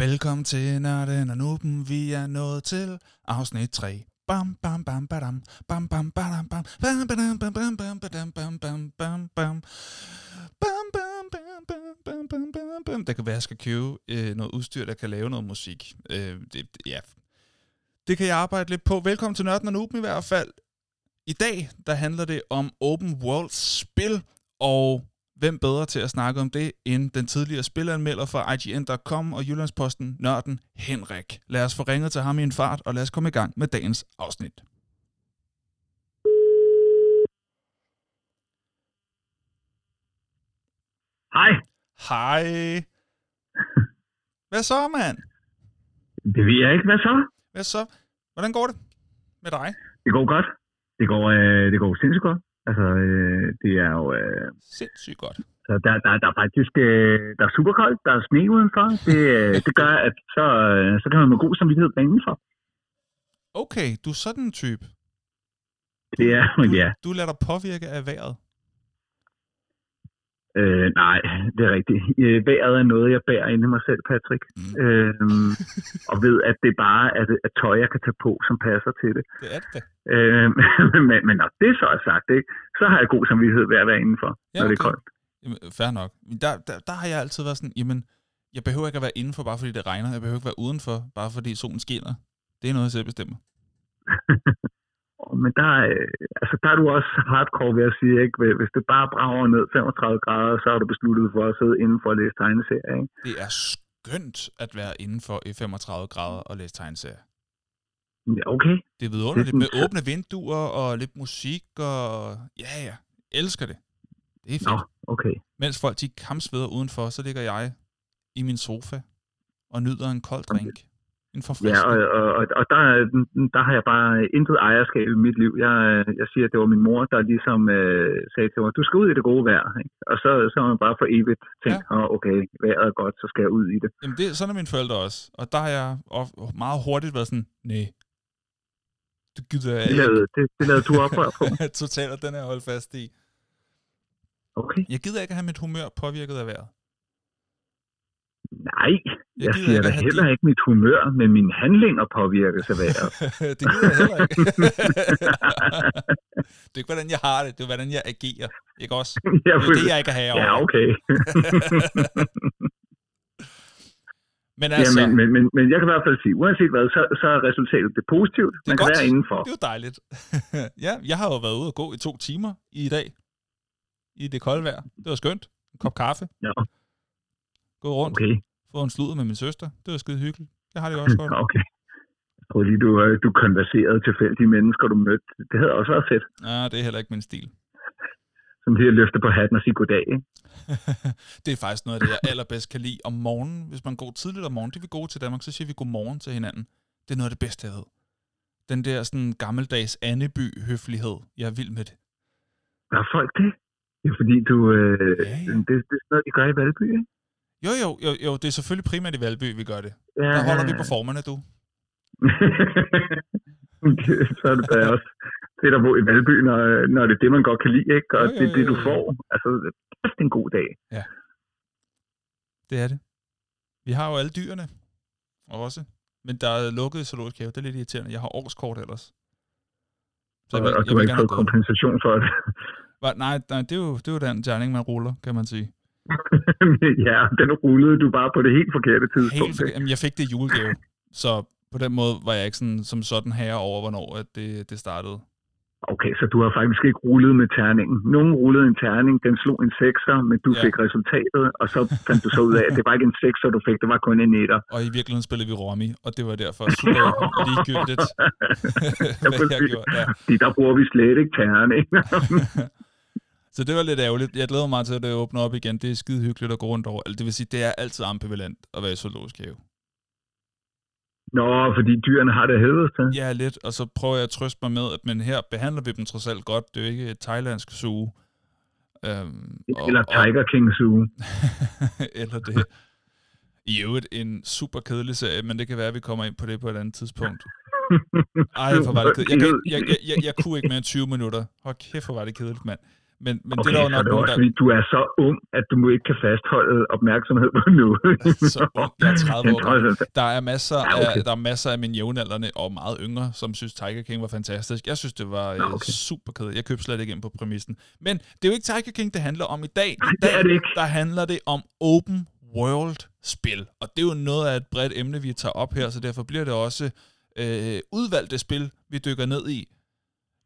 Velkommen til Nørden og Nuben, vi er nået til afsnit 3. Bam, bam, bam, badam, bam, bam, badam, bam, bam, badam, bam, bam, bam, badam, bam, bam, bam, bam. Bam, bam, bam, bam, bam, bam, bam, bam. Der kan være, at jeg skal købe øh, noget udstyr, der kan lave noget musik. Øh, det, ja. det kan jeg arbejde lidt på. Velkommen til Nørden og Nuben i hvert fald. I dag, der handler det om open world spil, og hvem bedre til at snakke om det end den tidligere spilanmelder fra IGN.com og Jyllandsposten, nørden Henrik. Lad os få ringet til ham i en fart, og lad os komme i gang med dagens afsnit. Hej. Hej. Hvad så, mand? Det ved jeg ikke. Hvad så? Hvad så? Hvordan går det med dig? Det går godt. Det går, øh, det går sindssygt godt. Altså, øh, det er jo... Øh, Sindssygt godt. så der, der, der er faktisk øh, der er super koldt. Der er sne udenfor. Det, øh, det gør, at så, øh, så kan man med god samvittighed være indenfor. Okay, du er sådan en type. Det er, Du, ja. du lader dig påvirke af vejret. Øh, nej, det er rigtigt. Øh, Vejret er noget, jeg bærer inde i mig selv, Patrick. Mm. Øh, og ved, at det bare er det, at tøj, jeg kan tage på, som passer til det. Det er det. Øh, men, men når det så er sagt, ikke, så har jeg god samvittighed ved at være indenfor, Ja, når det er koldt. Jamen, fair nok. Der, der, der har jeg altid været sådan, jamen, jeg behøver ikke at være indenfor, bare fordi det regner. Jeg behøver ikke være udenfor, bare fordi solen skinner. Det er noget, jeg selv bestemmer. Men der, er, øh, altså, der er du også hardcore ved at sige, ikke? hvis det bare brager ned 35 grader, så har du besluttet for at sidde indenfor og læse tegneserier. Ikke? Det er skønt at være indenfor i 35 grader og læse tegneserier. Ja, okay. Det er vidunderligt Det med synes jeg. åbne vinduer og lidt musik og... Ja, ja. Elsker det. Det er Nå, fedt. okay. Mens folk de kampsveder udenfor, så ligger jeg i min sofa og nyder en kold drink. En Ja, og, og, og, der, der har jeg bare intet ejerskab i mit liv. Jeg, jeg siger, at det var min mor, der ligesom øh, sagde til mig, du skal ud i det gode vejr. Ikke? Og så, så har man bare for evigt tænkt, ja. okay, vejret er godt, så skal jeg ud i det. Jamen, det, sådan er mine forældre også. Og der har jeg meget hurtigt været sådan, nej, det gider jeg ikke. lavede, det, det lavede du oprør på. Totalt, den er jeg holdt fast i. Okay. Jeg gider ikke at have mit humør påvirket af vejret. Nej, Jeg jeg siger da heller ikke mit humør, men mine handlinger påvirkes af vejret. det gider jeg heller ikke. det er ikke, hvordan jeg har det. Det er, hvordan jeg agerer. Ikke også? ja, Det er det, jeg ikke har over. ja, okay. Men ja, altså, men, men, men, men jeg kan i hvert fald sige, uanset hvad, så, så er resultatet det positivt. Det er Man kan godt. være indenfor. det er jo dejligt. ja, jeg har jo været ude og gå i to timer i dag. I det kolde vejr. Det var skønt. En kop kaffe. Ja, Gå rundt. okay. Få en sludder med min søster. Det var skide hyggeligt. Jeg har det også godt. okay. Jeg troede lige, du, øh, du konverserede tilfældige mennesker, du mødte. Det havde også været fedt. Ja, det er heller ikke min stil. Som lige at løfte på hatten og sige goddag. Ikke? det er faktisk noget af det, jeg allerbedst kan lide om morgenen. Hvis man går tidligt om morgenen, det er vi gode til Danmark, så siger vi godmorgen til hinanden. Det er noget af det bedste, jeg ved. Den der sådan gammeldags Anneby-høflighed. Jeg er vild med det. Der er folk det. Ja, fordi du, øh, Ja, ja. Det, det er sådan noget, de gør i Valby, ikke? Jo, jo, jo, jo, det er selvfølgelig primært i Valby, vi gør det. Ja, Der holder vi på formerne, du. så er det da også fedt at bo i Valby, når, når det er det, man godt kan lide, ikke? Og Jo, jo, det er det, du får. Altså, det er en god dag. Det er det. Vi har jo alle dyrene også. Men der er lukket zoologisk have. Det er lidt irriterende. Jeg har årskort ellers. Så Og, jeg vil, og jeg du har ikke fået kompensation for det. Nej, nej det, er jo, det er jo den terning, man ruller, kan man sige. ja, den rullede du bare på det helt forkerte tidspunkt. Helt for, ikke? jamen, jeg fik det i julegave. Så på den måde var jeg ikke sådan, som sådan herre over, hvornår at det, det startede. Okay, så du har faktisk ikke rullet med terningen. Nogen rullede en terning, den slog en sekser, men du Ja. fik resultatet, og så fandt du så ud af, at det var ikke en sekser, du fik, det var kun en etter. Og i virkeligheden spillede vi Romy, og det var derfor super ligegyldigt, hvad jeg gjorde. Ja. Fordi der bruger vi slet ikke terning. Så det var lidt ærgerligt. Jeg glæder mig til, at det åbner op igen. Det er skide hyggeligt at gå rundt over. Det vil sige, det er altid ambivalent at være i zoologisk have. Nå, fordi dyrene har det helvede til. Ja, lidt, og så prøver jeg at trøste mig med, at men her behandler vi dem trods alt godt. Det er jo ikke et thailandsk zoo. Øhm, og- Eller Tiger King Zoo. eller det. I øvrigt en super kedelig serie, men det kan være, at vi kommer ind på det på et andet tidspunkt. Ej, hvor var det kedeligt. Jeg, jeg, jeg, jeg, jeg kunne ikke mere end 20 minutter. Hold kæft, hvor var det kedeligt, mand. Men, men okay, det er der jo så nok det også, der... fordi du er så ung, at du ikke kan fastholde opmærksomhed på nu. Så ung. Jeg er 30 år Der er masser, Ja, okay. af, der er masser af mine jævnaldrende og meget yngre, som synes Tiger King var fantastisk. Jeg synes, det var Nå, øh, okay. super kedeligt. Jeg købte slet ikke ind på præmissen. Men det er jo ikke Tiger King, det handler om i dag. Nej, det er det ikke. der handler det om open world spil. Og det er jo noget af et bredt emne, vi tager op her, så derfor bliver det også øh, udvalgte spil, vi dykker ned i.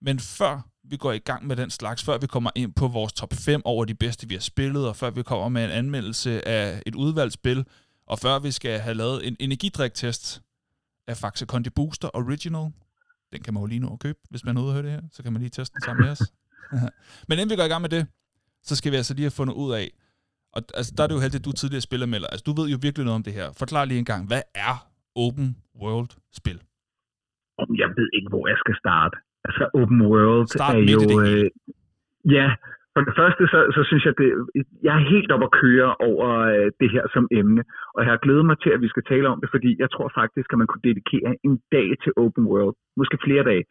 Men før vi går i gang med den slags, før vi kommer ind på vores top 5 over de bedste, vi har spillet, og før vi kommer med en anmeldelse af et udvalgt spil, og før vi skal have lavet en energidriktest af Faxe Kondi Booster Original, den kan man jo lige nå at købe, hvis man er ude og høre det her, så kan man lige teste den sammen med os. Men inden vi går i gang med det, så skal vi altså lige have fundet ud af, og altså, der er det jo heldigt, at du er tidligere med, Altså, du ved jo virkelig noget om det her. Forklar lige en gang, hvad er open world spil? Om Jeg ved ikke, hvor jeg skal starte. Altså, open world Start er jo... Øh, ja, for det første, så, så synes jeg, det, jeg er helt op at køre over øh, det her som emne. Og jeg har glædet mig til, at vi skal tale om det, fordi jeg tror faktisk, at man kunne dedikere en dag til open world. Måske flere dage.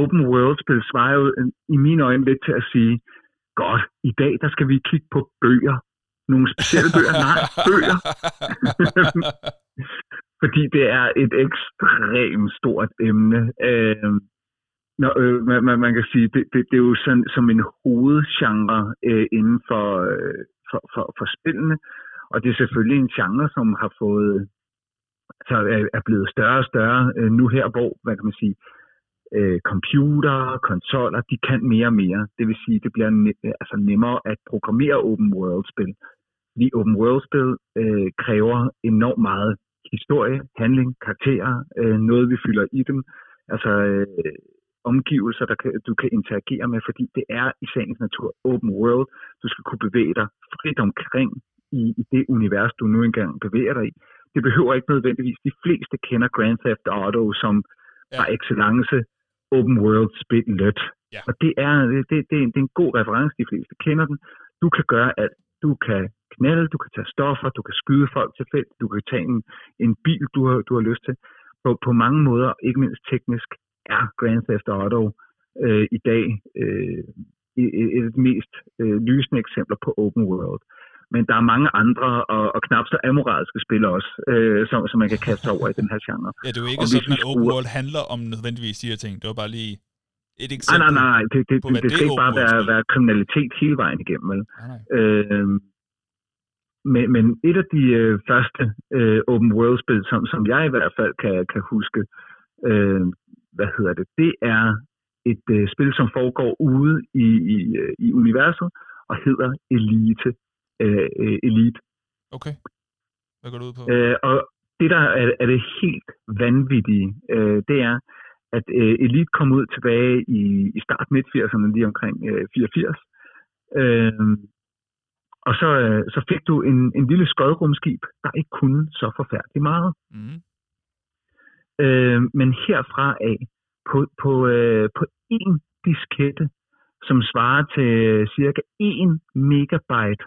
Open world-spil svarer jo øh, i mine øjne lidt til at sige, godt, i dag der skal vi kigge på bøger. Nogle specielle bøger. Nej, bøger. fordi det er et ekstremt stort emne. Øh, Nå, øh, man, man, man kan sige, det, det, det er jo sådan som en hovedgenre øh, inden for, øh, for, for, for spillene, og det er selvfølgelig en genre, som har fået altså er, er blevet større og større øh, nu her, hvor, hvad kan man sige, øh, computer, konsoller, de kan mere og mere. Det vil sige, det bliver ne- altså nemmere at programmere open world-spil. Fordi open world-spil øh, kræver enormt meget historie, handling, karakterer, øh, noget vi fylder i dem. Altså øh, omgivelser, der kan, du kan interagere med, fordi det er i sagens natur open world. Du skal kunne bevæge dig frit omkring i, i det univers, du nu engang bevæger dig i. Det behøver ikke nødvendigvis. De fleste kender Grand Theft Auto som Ja. par excellence open world spillet. Ja. Og det er, det, det, det, er, det er en god reference, de fleste kender den. Du kan gøre alt. Du kan knalde, du kan tage stoffer, du kan skyde folk til felt, du kan tage en, en bil, du har, du har lyst til. På, på mange måder, ikke mindst teknisk, er Grand Theft Auto øh, i dag øh, et, et af de mest øh, lysende eksempler på open world. Men der er mange andre og, og knap så amoralske spil også, øh, som, som man kan kaste over i den her genre. Ja, det er jo Og ikke hvis sådan, at open world handler om nødvendigvis de her ting. Det var bare lige et eksempel. nej, nej, nej. Det, det, på, det, det skal ikke bare være, være kriminalitet hele vejen igennem, vel? Nej. Øh, men, men et af de øh, første øh, open world-spil, som, som jeg i hvert fald kan, kan huske, øh, hvad hedder det, det er et øh, spil, som foregår ude i, i, øh, i universet og hedder Elite. Øh, øh, Elite. Okay. Hvad går det ud på? Øh, og det, der er, er det helt vanvittige, øh, det er, at øh, Elite kom ud tilbage i, i start midt 80'erne, lige omkring øh, 84. Øh, og så, øh, så fik du en, en lille skødrumskib, der ikke kunne så forfærdeligt meget. Mm. Øh, men herfra af, på, på, øh, på en diskette, som svarer til cirka 1 megabyte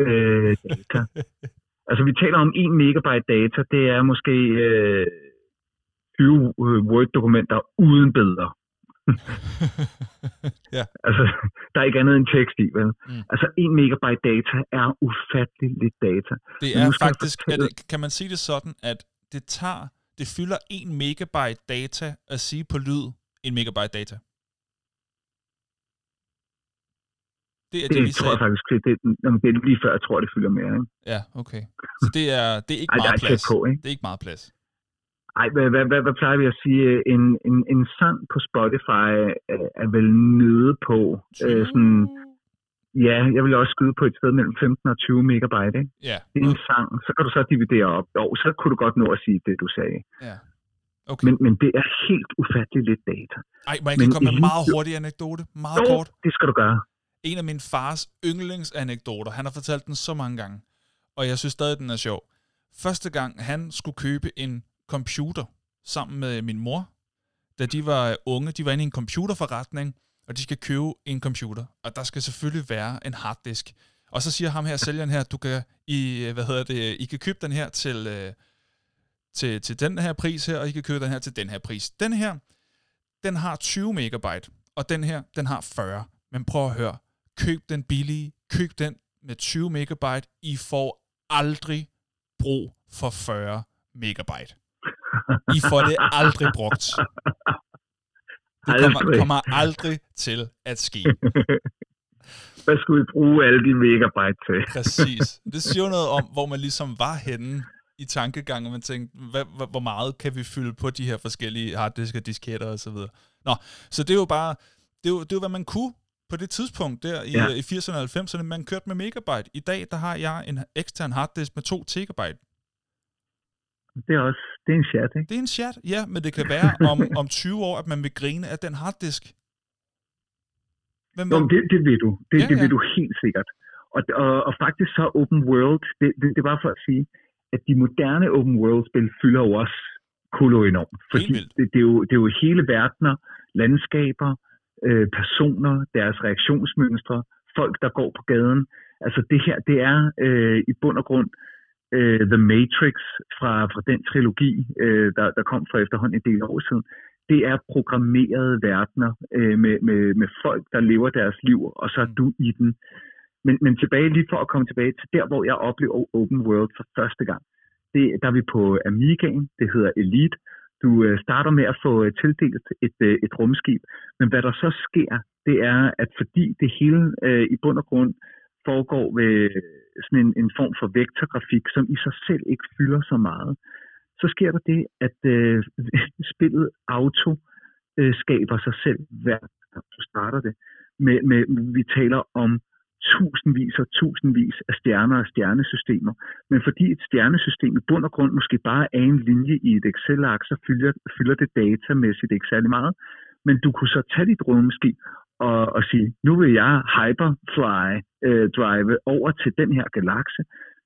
øh, data. Altså vi taler om 1 megabyte data, det er måske øh, 20 øh, Word-dokumenter uden billeder. ja. Altså, der er ikke andet end tekst i, vel? Mm. Altså, 1 megabyte data er ufattelig lidt data. Det er faktisk, er fortælle- det, kan man sige det sådan, at det tager, det fylder 1 megabyte data at sige på lyd 1 megabyte data. Det er det, Det vi tror jeg faktisk, det, det, jamen, det er lige før, jeg tror, det fylder mere. Ikke? Ja, okay. Så det er, det er ikke Ej, meget er plads. på, ikke? Det er ikke meget plads. Ej, hvad, hvad, hvad, hvad plejer vi at sige? En, en, en sang på Spotify er, er vel nede på øh, sådan, ja, jeg vil også skyde på et sted mellem 15 og 20 megabyte, ikke? Ja, Det er en sang, så kan du så dividere op. Jo, så kunne du godt nå at sige det, du sagde. ja. Okay. Men, men det er helt ufatteligt lidt data. Ej, må jeg ikke komme med en meget hurtig anekdote? Meget Jo, kort. det skal du gøre. en af min fars yndlingsanekdoter. Han har fortalt den så mange gange, og jeg synes stadig, den er sjov. Første gang, han skulle købe en computer sammen med min mor, da de var unge, de var inde i en computerforretning, og de skal købe en computer, og der skal selvfølgelig være en harddisk. Og så siger ham her, sælgeren her, du kan, I, øh, hvad hedder det, I kan købe den her til, øh, til, til den her pris her, og I kan købe den her til den her pris. Den her, den har 20 megabyte, og den her, den har 40. Men prøv at høre, køb den billige, køb den med 20 megabyte. I får aldrig brug for 40 megabyte. I får det aldrig brugt. Det kommer, Aldrig. kommer aldrig til at ske. Hvad skulle vi bruge alle de megabyte til? Præcis. Det siger jo noget om, hvor man ligesom var henne i tankegang, og man tænkte, hvad, hvad, hvor meget kan vi fylde på de her forskellige harddisker, disketter og så videre. Nå, så det er jo bare, det er jo, det er jo hvad man kunne på det tidspunkt der i, ja. i 80'erne og 90'erne, man kørte med megabyte. I dag, der har jeg en ekstern harddisk med 2 terabyte. Det er også, det er en chat, ikke? Det er en chat, ja, men det kan være om, om 20 år, at man vil grine af den harddisk. Hvem Nå, det, det vil du. Det, Ja, det ja. vil du helt sikkert. Og, og, og faktisk så open world, det, det, det var for at sige, at de moderne open world-spil fylder jo også kolo enormt. Fordi det, det, er jo, det er jo hele verdener, landskaber, øh, personer, deres reaktionsmønstre, folk, der går på gaden. Altså det her, det er øh, i bund og grund øh, The Matrix fra, fra den trilogi, øh, der, der kom for efterhånden en del år siden. Det er programmerede verdener øh, med, med, med folk, der lever deres liv, og så er du i den. Men, men tilbage lige for at komme tilbage til der, hvor jeg oplever open world for første gang. Det, der er vi på Amigaen, det hedder Elite. Du øh, starter med at få øh, tildelt et, øh, et rumskib, men hvad der så sker, det er, at fordi det hele øh, i bund og grund foregår ved sådan en, en form for vektorgrafik, som i sig selv ikke fylder så meget, så sker der det, at øh, spillet auto øh, skaber sig selv hver gang du starter det. Med, med, vi taler om tusindvis og tusindvis af stjerner og stjernesystemer. Men fordi et stjernesystem i bund og grund måske bare er en linje i et Excel-ark, så fylder, fylder det datamæssigt ikke særlig meget. Men du kunne så tage dit rumskib og, og sige, nu vil jeg hyperfly øh, drive over til den her galakse.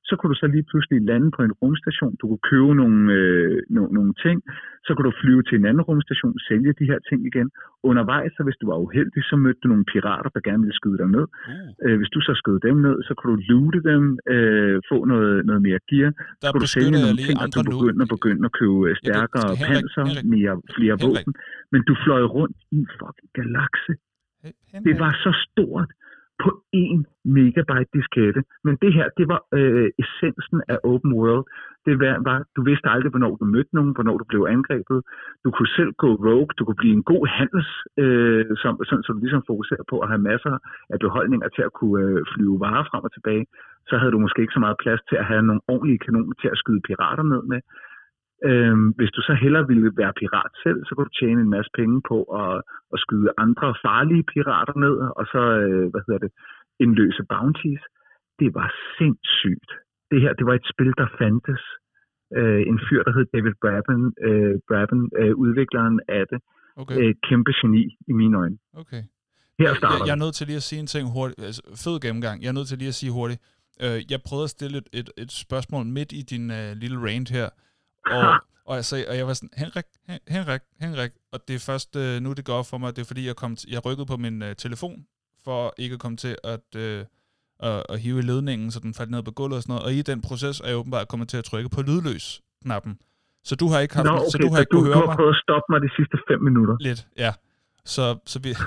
Så kunne du så lige pludselig lande på en rumstation. Du kunne købe nogle, øh, no, nogle ting. Så kunne du flyve til en anden rumstation, sælge de her ting igen. Undervejs, så hvis du var uheldig, så mødte du nogle pirater, der gerne ville skyde dig ned. Uh, Øh, hvis du så skød dem ned, så kunne du loote dem, øh, få noget, noget mere gear. der Så kunne du sælge nogle ting, og du nu. begynder, begynder at købe stærkere Henrik, panser, Henrik, mere, flere Henrik. våben. Men du fløj rundt i en fucking galakse. Det var så stort på en megabyte diskette. Men det her, det var øh, essensen af open world. Det var, var, du vidste aldrig, hvornår du mødte nogen, hvornår du blev angrebet. Du kunne selv gå rogue, du kunne blive en god handels, øh, som, sådan, så du ligesom fokuserer på at have masser af beholdninger til at kunne øh, flyve varer frem og tilbage. Så havde du måske ikke så meget plads til at have nogle ordentlige kanoner til at skyde pirater ned med. Øhm, hvis du så hellere ville være pirat selv, så kunne du tjene en masse penge på at, at skyde andre farlige pirater ned, og så, øh, hvad hedder det, indløse bounties. Det var sindssygt. Det her, det var et spil, der fandtes. Øh, en fyr, der hed David Braben, øh, Braben øh, udvikleren af det. okay, Øh, kæmpe geni i mine øjne. okay. Her starter jeg, jeg er nødt til lige at sige en ting hurtigt. Altså, fed gennemgang. Jeg er nødt til lige at sige hurtigt. Øh, jeg prøvede at stille et, et, et spørgsmål midt i din øh, lille rant her, og, og, jeg sagde, og jeg var sådan, Henrik, Hen- Henrik, Henrik, og det er først øh, nu, det går op for mig, det er fordi, jeg, kom t- jeg rykkede på min øh, telefon, for ikke at komme til at, øh, at, at hive i ledningen, så den faldt ned på gulvet og sådan noget, og i den proces er jeg åbenbart kommet til at trykke på lydløs-knappen. Så du har ikke haft, Nå, okay, så du har ikke du, kunne du høre har mig prøvet at stoppe mig de sidste fem minutter. lidt, ja. Så, så vi...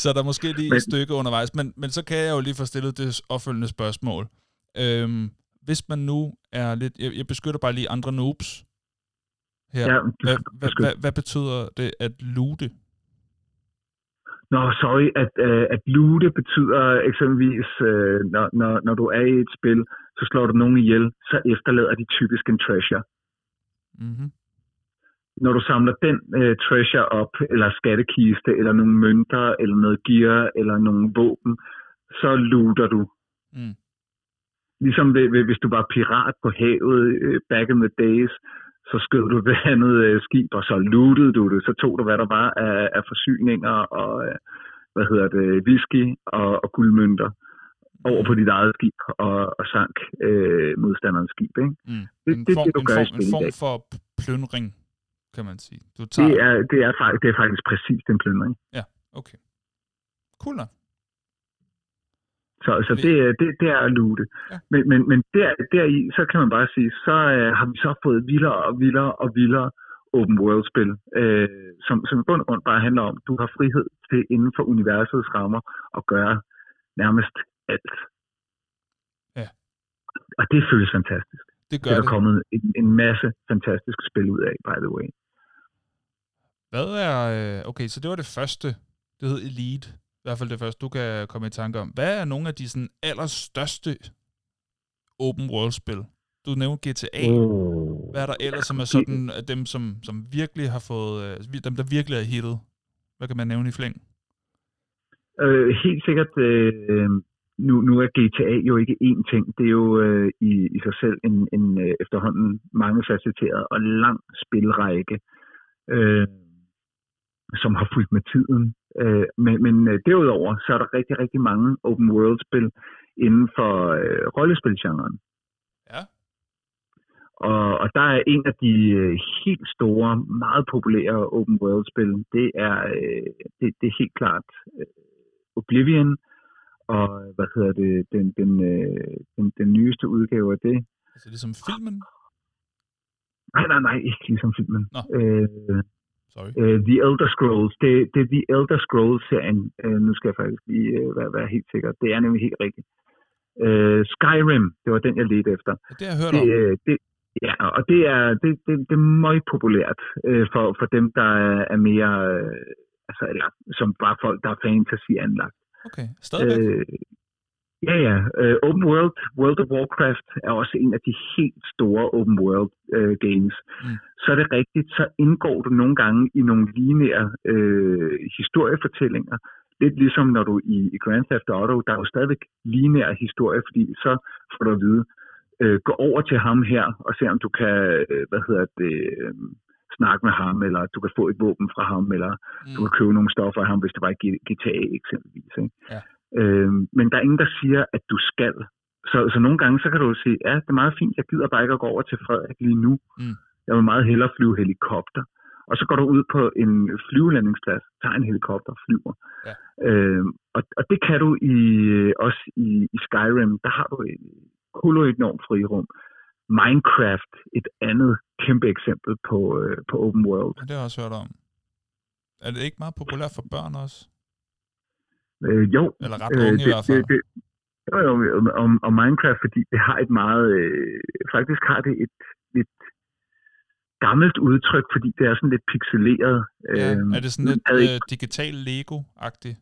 så er der måske lige Men- et stykke undervejs, men, men så kan jeg jo lige få stillet det opfølgende spørgsmål. Øhm, hvis man nu er lidt... Jeg, jeg beskytter bare lige andre noobs her. Ja, hvad, hvad, hvad, hvad betyder det at loote? Nå, sorry, at, øh, at loote betyder eksempelvis, øh, når, når, når du er i et spil, så slår du nogen ihjel, så efterlader de typisk en treasure. Mm-hmm. Når du samler den øh, treasure op, eller skattekiste, eller nogle mønter, eller noget gear, eller nogle våben, så looter du. Mm. Ligesom hvis du var pirat på havet øh, back in the days, så skød du det andet øh, skib, og så lootede du det. Så tog du, hvad der var af, af forsyninger og øh, hvad hedder det, whisky og, og guldmønter over på dit eget skib og, og sank øh, modstanderens skib. Ikke? Mm. Det- en det er form, det, du en gør i form, en form for plyndring, kan man sige. Du tager... Det er, det, er, faktisk- det er faktisk præcis den plyndring. Okay. Cool nok. Så, så det, er- det, det er at loote. Ja. Men, men, men der, deri, så kan man bare sige, så øh, har vi så fået vildere og vildere og vildere open world-spil, øh, som, som i bund og grund bare handler om, du har frihed til inden for universets rammer at gøre nærmest alt. Ja. Og det føles fantastisk. Det gør Det er der kommet en, en masse fantastiske spil ud af, by the way. Hvad er... øh, Okay, så det var det første. Det hed Elite. I hvert fald det første, du kan komme i tanke om. Hvad er nogle af de sådan allerstørste open world-spil? Du nævnte GTA. Oh. Hvad er der ellers, som er sådan af dem, som, som virkelig har fået... øh, Dem, der virkelig er hittet? Hvad kan man nævne i flæng? Øh, helt sikkert, øh, nu, nu er GTA jo ikke én ting. Det er jo øh, i, i sig selv en, en øh, efterhånden mangefacetteret og lang spilrække, øh, som har fulgt med tiden. Øh, men men øh, derudover, så er der rigtig, rigtig mange open world-spil inden for øh, rollespilgenren. Ja. Og, og der er en af de øh, helt store, meget populære open world-spil, det er, øh, det, det er helt klart øh, Oblivion, og hvad hedder det, den, den, øh, den, den nyeste udgave af det. Altså ligesom filmen? Nej, nej, nej, ikke ligesom filmen. Nå. Øh, Sorry. øh, The Elder Scrolls, det, det er The Elder Scrolls-serien. Øh, nu skal jeg faktisk lige øh, være, være helt sikker. Det er nemlig helt rigtigt. Øh, Skyrim, det var den, jeg ledte efter. Det har jeg hørt Det, om. øh, det, ja, og det er, det, det, det er meget populært øh, for, for dem, der er, er mere, øh, altså, eller som bare folk, der er fantasy anlagt. Okay, stadigvæk. Øh, ja, ja. Øh, open World, World of Warcraft er også en af de helt store open world øh, games. Mm. Så er det rigtigt, så indgår du nogle gange i nogle lineære øh, historiefortællinger. Lidt ligesom når du i, i Grand Theft Auto, der er jo stadigvæk lineære historie, fordi så får du at vide, øh, gå over til ham her og se om du kan, øh, hvad hedder det, øh, snakke med ham, eller du kan få et våben fra ham, eller Mm. du kan købe nogle stoffer af ham, hvis det var i GTA eksempelvis. Ikke? Ja. Øhm, men der er ingen, der siger, at du skal. Så, så nogle gange, så kan du sige, ja, det er meget fint, jeg gider bare ikke at gå over til Frederik lige nu. Mm. Jeg vil meget hellere flyve helikopter. Og så går du ud på en flyvelandingsplads, tager en helikopter og flyver. Ja. Øhm, og, og det kan du i, også i, i Skyrim. Der har du et kolo enormt frirum. Minecraft, et andet kæmpe eksempel på, øh, på open world. Det har jeg også hørt om. Er det ikke meget populært for børn også? Øh, jo, Eller ret unge i hvert fald. Det, det, jo, jo, om, om Minecraft, fordi det har et meget, øh, faktisk har det et lidt gammelt udtryk, fordi det er sådan lidt pixeleret. Ja, Øhm, er det sådan jeg lidt øh, digital Lego-agtigt?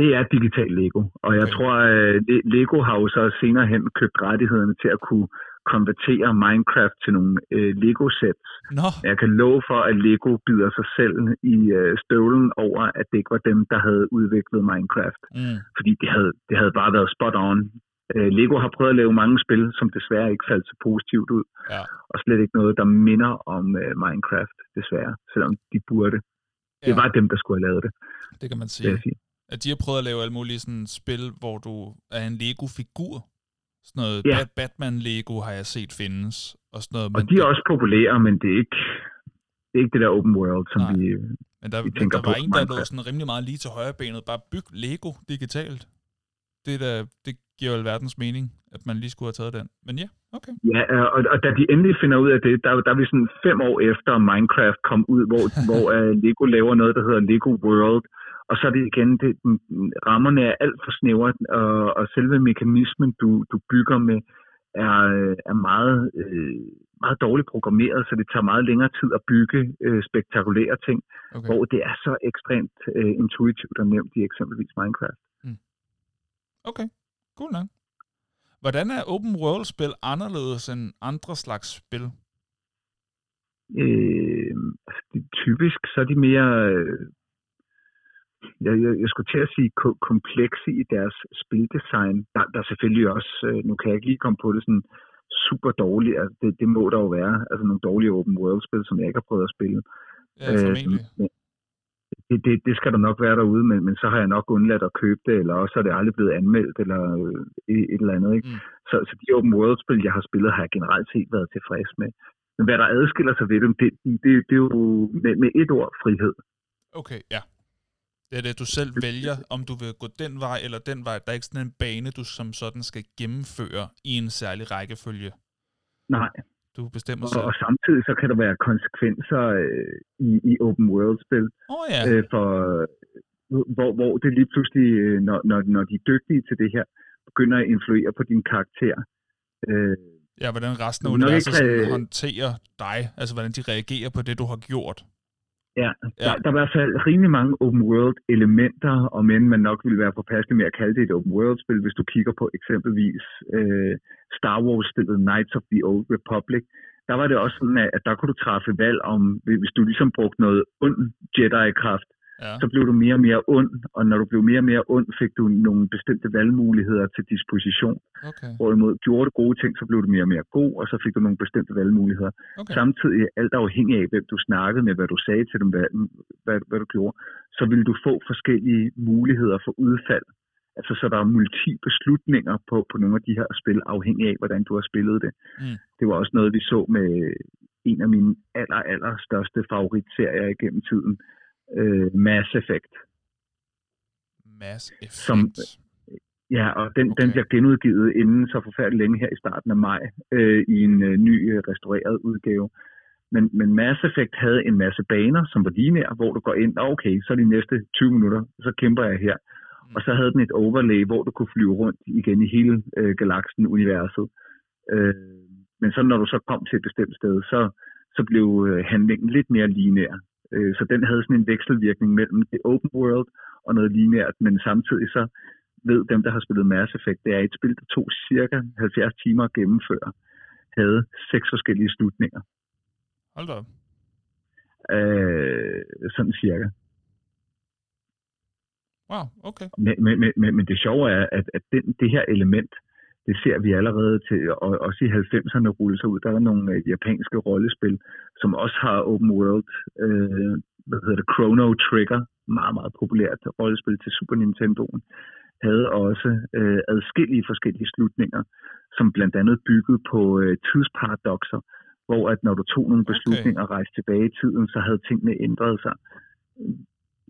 Det er digital Lego, og jeg Okay. tror, at Le- Lego har jo så senere hen købt rettighederne til at kunne konvertere Minecraft til nogle øh, Lego-sets. Nå, Jeg kan love for, at Lego bider sig selv i øh, støvlen over, at det ikke var dem, der havde udviklet Minecraft. mm. fordi det havde, det havde bare været spot on. Øh, Lego har prøvet at lave mange spil, som desværre ikke faldt så positivt ud, ja. og slet ikke noget, der minder om øh, Minecraft, desværre, selvom de burde. Det ja, var dem, der skulle have lavet det, det kan man sige. sige. At de har prøvet at lave alle mulige sådan spil, hvor du er en Lego-figur. Sådan noget Ja. Bat- Batman-Lego har jeg set findes. Og sådan noget. Og de er også populære, men det er ikke det, er ikke det der open world, som Nej. vi... Men der, vi men der var en, der lå sådan rimelig meget lige til højre benet. Bare byg Lego digitalt. Det, der, det giver jo verdens mening, at man lige skulle have taget den. Men ja, okay. Ja, øh, og, og da de endelig finder ud af det, der, der er vi sådan fem år efter Minecraft kom ud, hvor, hvor uh, Lego laver noget, der hedder Lego World, og så er det igen, det, rammerne er alt for snævre, og, og selve mekanismen, du, du bygger med, er, er meget, øh, meget dårligt programmeret, så det tager meget længere tid at bygge øh, spektakulære ting, okay. hvor det er så ekstremt øh, intuitivt og nemt i eksempelvis Minecraft. Okay, cool nok. Hvordan er open world-spil anderledes end andre slags spil? Øh, altså, typisk så er de mere, øh, jeg, jeg, jeg skulle til at sige ko- komplekse i deres spildesign. Der, der er selvfølgelig også, øh, nu kan jeg ikke lige komme på det sådan super dårligt, altså det, det må der jo være, altså nogle dårlige open world spil, som jeg ikke har prøvet at spille. Ja, formentlig. men det, det, det skal der nok være derude, men, men så har jeg nok undladt at købe det, eller også er det aldrig blevet anmeldt, eller øh, et, et eller andet. Ikke? Mm. Så, så de open world-spil, jeg har spillet, har jeg generelt set været tilfreds med. Men hvad der adskiller sig ved dem, det, det, det er jo med, med et ord frihed. Okay, ja. Det er det, du selv vælger, om du vil gå den vej eller den vej. Der er ikke sådan en bane, du som sådan skal gennemføre i en særlig rækkefølge. Nej, Du bestemmer Og, selv. og samtidig så kan der være konsekvenser øh, i, i open world-spil, oh, ja. øh, for, hvor, hvor det lige pludselig, øh, når, når, når de er dygtige til det her, begynder at influere på din karakter. Øh, Ja, hvordan resten af universet ikke have- håndterer dig. Altså, hvordan de reagerer på det, du har gjort. Ja, Ja. Der, der er i hvert fald rimelig mange open world elementer, og men man nok ville være påpasselig med at kalde det et open world spil, hvis du kigger på eksempelvis øh, Star Wars-spillet Knights of the Old Republic. Der var det også sådan, at, at der kunne du træffe valg om, hvis du ligesom brugte noget ond Jedi-kraft, Ja. så blev du mere og mere ond, og når du blev mere og mere ond, fik du nogle bestemte valgmuligheder til disposition. Okay. Hvorimod gjorde du gode ting, så blev du mere og mere god, og så fik du nogle bestemte valgmuligheder. okay. Samtidig alt afhængig af, hvem du snakkede med, hvad du sagde til dem, hvad, hvad, hvad du gjorde, så vil du få forskellige muligheder for udfald. Altså, så der er multiple slutninger på, på nogle af de her spil, afhængig af, hvordan du har spillet det. Mm. Det var også noget, vi så med en af mine aller, aller største favoritserier igennem tiden, øh, Mass Effect. Mass Effect. Som- Ja, og den, okay. den bliver genudgivet inden så forfærdeligt længe her i starten af maj øh, i en øh, ny øh, restaureret udgave. Men, men Mass Effect havde en masse baner, som var lineære, hvor du går ind, og okay, så de næste 20 minutter, så kæmper jeg her. Mm. Og så havde den et overlay, hvor du kunne flyve rundt igen i hele øh, galaksen, universet. Øh, men så når du så kom til et bestemt sted, så, så blev øh, handlingen lidt mere lineær. Øh, så den havde sådan en vekselvirkning mellem det open world og noget lineært, men samtidig så ved dem, der har spillet Mass Effect, det er et spil, der tog cirka 70 timer at gennemføre, havde seks forskellige slutninger. Hold da op. Øh, sådan cirka. Wow, okay. Men, men, men, men- men det sjove er, at, at den, det her element, det ser vi allerede til, og også i 90'erne rulle sig ud. Der er nogle øh, japanske rollespil, som også har open world, øh, hvad hedder det, Chrono Trigger, meget, meget populært rollespil til Super Nintendoen, havde også øh, adskillige forskellige slutninger, som blandt andet byggede på øh, tidsparadoxer, hvor at når du tog nogle Okay. beslutninger og rejste tilbage i tiden, så havde tingene ændret sig.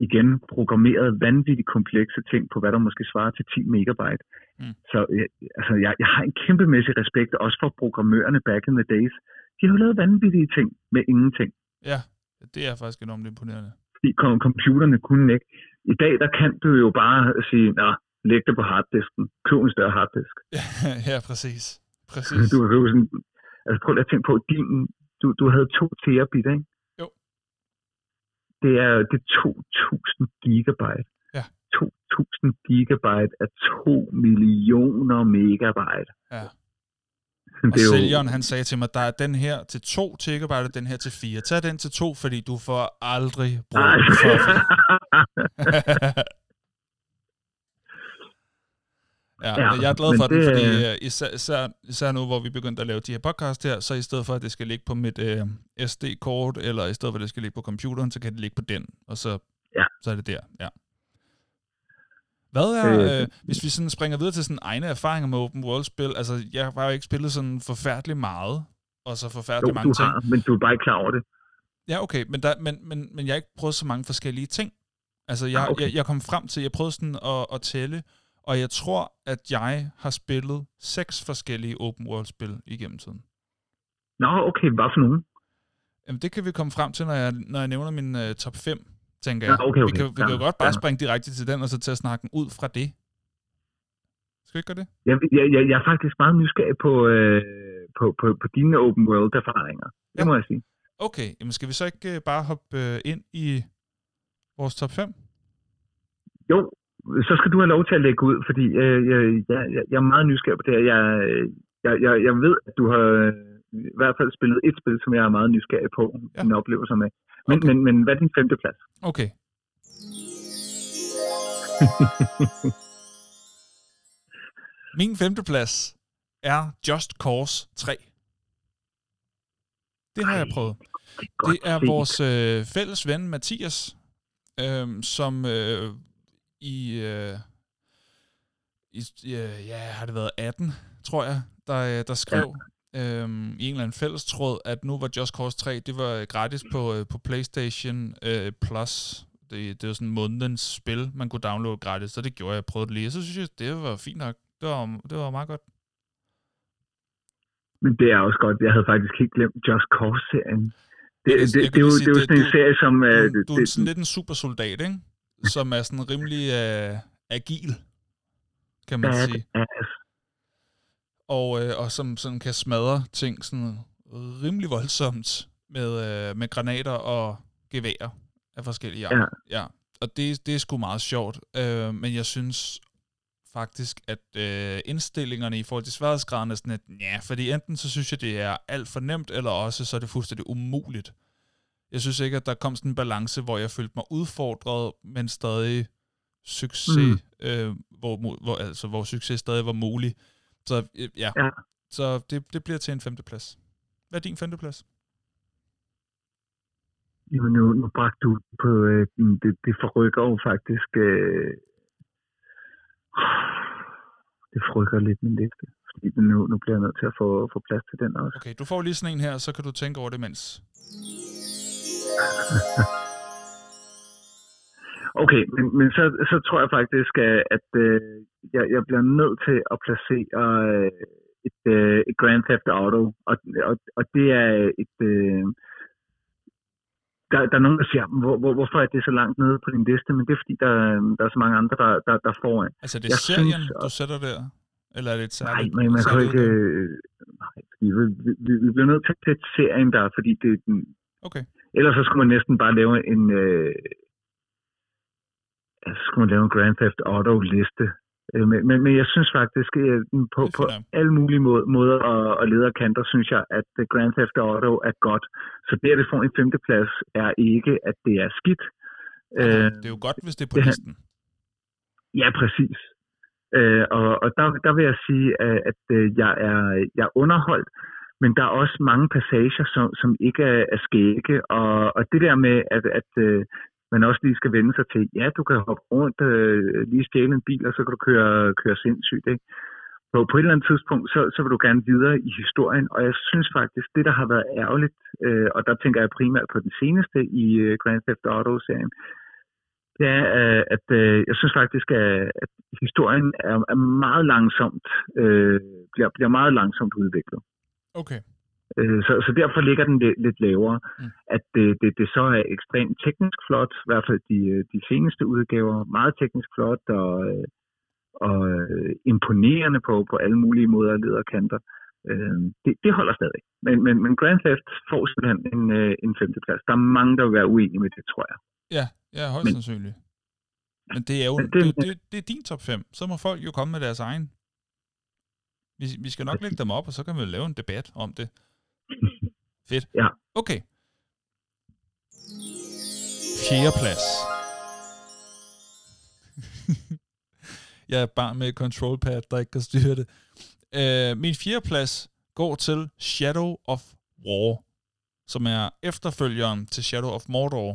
Igen programmeret vanvittigt komplekse ting på, hvad der måske svarer til 10 megabyte. Mm. Så øh, altså, jeg, jeg har en kæmpemæssig respekt også for programmørerne back in the days. De har jo lavet vanvittige ting med ingenting. Ja, det er faktisk enormt imponerende. Fordi com- computerne kunne ikke. I dag, der kan du jo bare sige, nå, læg det på harddisken. Køb en større harddisk. ja, præcis. Præcis. Du jo sådan, altså prøv at tænke på, din, du, du havde 2 terabit, ikke? Det er, det er 2.000 gigabyte. Ja. 2.000 gigabyte er 2 millioner megabyte. Ja. Det Og er sælgeren, han sagde til mig, der er den her til 2 gigabyte, og den her til 4. Tag den til 2, fordi du får aldrig brug for Ja, Ja, jeg er glad for den, det- fordi øh, især, især, især nu, hvor vi begyndte at lave de her podcast her, så i stedet for, at det skal ligge på mit øh, SD-kort, eller i stedet for, at det skal ligge på computeren, så kan det ligge på den, og så, Ja. så er det der, ja. Hvad er, Øh, øh, hvis vi sådan springer videre til sådan egne erfaringer med open world-spil, altså jeg har jo ikke spillet sådan forfærdeligt meget, og så jo, forfærdeligt du mange ting. har, men du er bare ikke klar over det. Ja, okay, men, der, men, men, men jeg har ikke prøvet så mange forskellige ting. Altså, jeg, Ah, okay. jeg, jeg kom frem til, jeg prøvede sådan at, at tælle, og jeg tror, at jeg har spillet seks forskellige open world-spil igennem tiden. Nå, okay, hvad for nogen? Jamen, det kan vi komme frem til, når jeg, når jeg nævner min uh, top 5, tænker jeg. Ja, okay, Vi okay. kan, vi kan jo Ja, godt bare ja. springe direkte til den, og så til at snakke ud fra det. Skal vi ikke gøre det? Jeg, jeg, jeg, jeg er faktisk meget nysgerrig på, øh, på, på, på dine open world erfaringer. Det Ja. må jeg sige. Okay, jamen skal vi så ikke uh, bare hoppe uh, ind i vores top 5? Jo, så skal du have lov til at lægge ud, fordi øh, jeg, jeg, jeg, jeg er meget nysgerrig på det her. Jeg, jeg, jeg, jeg ved, at du har øh, i hvert fald spillet et spil, som jeg er meget nysgerrig på, Ja. dine oplevelser med. Men, Okay. men, men hvad er din femte plads? Okay. Min femte plads er Just Cause 3. Det har jeg Ej, prøvet. Godt Det er set. vores øh, fælles ven Mathias, øh, som øh, i, øh, i øh, ja, har det været 18, tror jeg, der, øh, der skrev ja. øh, i en eller anden fælles tråd, at nu var Just Cause 3, det var gratis på, øh, på PlayStation øh, Plus. Det, det var sådan månedens spil, man kunne downloade gratis, så det gjorde jeg. Jeg prøvede det lige, så synes jeg, det var fint nok. Det var, det var meget godt. Men det er også godt. Jeg havde faktisk helt glemt Just Cause-serien. Det, det, det, jeg det, er jo, lige sige, det er jo det- sådan en du- serie, som... Du, øh, du er det, sådan lidt en supersoldat, ikke? Som er sådan rimelig øh, agil, kan man sige. Og, øh, og som sådan kan smadre ting sådan rimelig voldsomt med, øh, med granater og geværer af forskellige art. Ja. ja. Og det, det er sgu meget sjovt. Øh, men jeg synes faktisk, at øh, indstillingerne i forhold til sværhedsgraden er sådan lidt, ja, fordi enten så synes jeg, det er alt for nemt, eller også så er det fuldstændig umuligt. Jeg synes ikke, at der kom sådan en balance, hvor jeg følte mig udfordret, men stadig succes, mm. øh, hvor, hvor, altså, hvor succes stadig var mulig. Så øh, ja, Ja. så det, det bliver til en femteplads. Hvad er din femteplads? Jamen, nu, nu bragte du på... Øh, det, det forrykker jo faktisk... Øh, det forrykker lidt min liste. Fordi nu, nu bliver jeg nødt til at få, få plads til den også. Okay, du får lige sådan en her, så kan du tænke over det mens. Okay, men, men så, så tror jeg faktisk, at, at øh, jeg, jeg bliver nødt til at placere øh, et, øh, et Grand Theft Auto, og, og, og det er et... Øh, der, der er nogen, der siger, hvor, hvor, hvorfor er det så langt nede på din liste? Men det er fordi, der, der er så mange andre, der, der, der får en. Altså er det Jeg serien, synes, du sætter der? Eller er det et Nej, særligt? men man kan ikke... Øh, nej, vi, vi, vi bliver nødt til at sætte serien der, fordi det, er Okay, ellers så skulle man næsten bare lave en... Øh, altså, så skulle man lave en Grand Theft Auto-liste. Øh, Men, men, men jeg synes faktisk, øh, på, på alle mulige må, måder og, og leder kanter, synes jeg, at øh, Grand Theft Auto er godt. Så det, at det får en femteplads, er ikke, at det er skidt. Øh, det er jo godt, hvis det er på det listen. Ja, præcis. Øh, og og der, der vil jeg sige, at, at jeg, er, jeg er underholdt, men der er også mange passager, som, som ikke er, er skægge, og, og det der med, at, at øh, man også lige skal vende sig til, ja, du kan hoppe rundt, øh, lige stjæle en bil, og så kan du køre, køre sindssygt, ikke? På, på et eller andet tidspunkt, så, så vil du gerne videre i historien, og jeg synes faktisk, det der har været ærgerligt, øh, og der tænker jeg primært på den seneste i øh, Grand Theft Auto-serien, det er, øh, at øh, jeg synes faktisk, at, at historien er, er meget langsomt, øh, bliver, bliver meget langsomt udviklet. Okay, Øh, så, så derfor ligger den lidt, lidt lavere. Mm. At det, det, det så er ekstremt teknisk flot, i hvert fald de, øh, de seneste udgaver, meget teknisk flot og, øh, og imponerende på, på alle mulige måder og lederkanter. Det, det holder stadig. Men, men, men Grand Theft får simpelthen en, en femteplads. Der er mange, der vil være uenige med det, tror jeg. ja, ja højst sandsynligt. Men det er jo det- det, det, det er din top 5. Så må folk jo komme med deres egen. Vi, vi skal nok lægge dem op, og så kan vi lave en debat om det. Fedt. Ja. Okay. Fjerde plads. Jeg er bare med et control pad, der ikke kan styre det. Uh, min fjerde plads går til Shadow of War, som er efterfølgeren til Shadow of Mordor.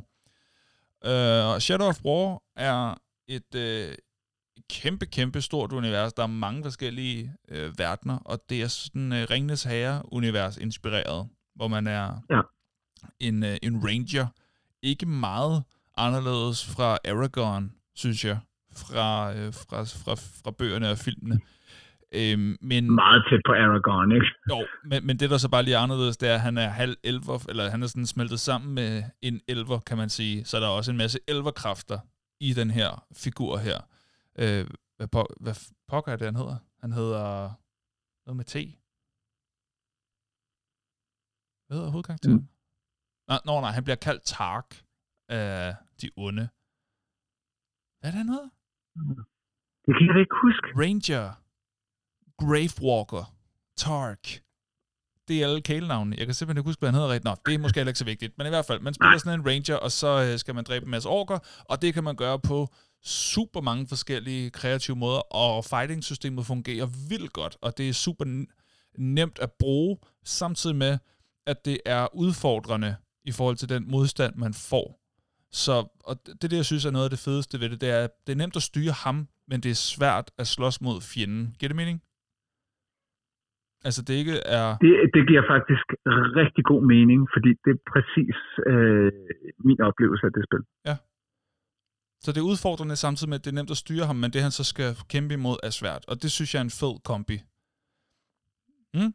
Uh, Shadow of War er et uh, kæmpe, kæmpe stort univers. Der er mange forskellige uh, verdener, og det er sådan uh, Ringnes Herre-univers inspireret, hvor man er Ja. en, uh, en ranger. Ikke meget anderledes fra Aragorn, synes jeg, fra, uh, fra, fra, fra bøgerne og filmene. Øhm, men, Meget tæt på Aragorn, ikke? jo, men, men det, der så bare lige er anderledes, det er, at han er halv elver, eller han er sådan smeltet sammen med en elver, kan man sige. Så der er også en masse elverkræfter i den her figur her. Øh, hvad, po, hvad pokker er det, han hedder? Han hedder noget med T. Hvad hedder hovedkarakteren? Mm. Nej, nej, han bliver kaldt Tark af de onde. Hvad er det, han hedder? Det kan jeg ikke huske. Ranger, Gravewalker, Tark. Det er alle kælenavnene. Jeg kan simpelthen ikke huske, hvad han hedder rigtigt. Nå, det er måske heller ikke så vigtigt. Men i hvert fald, man spiller sådan en ranger, og så øh, skal man dræbe en masse orker, og det kan man gøre på super mange forskellige kreative måder, og fighting-systemet fungerer vildt godt, og det er super nemt at bruge, samtidig med, at det er udfordrende i forhold til den modstand, man får. Så og det, det, jeg synes er noget af det fedeste ved det, det er, at det er nemt at styre ham, men det er svært at slås mod fjenden. Giver det mening? Altså, det ikke er... Det, det giver faktisk rigtig god mening, fordi det er præcis øh, min oplevelse af det spil. Så det er udfordrende samtidig med, at det er nemt at styre ham, men det han så skal kæmpe imod er svært. Og det synes jeg er en fed kombi. Mm.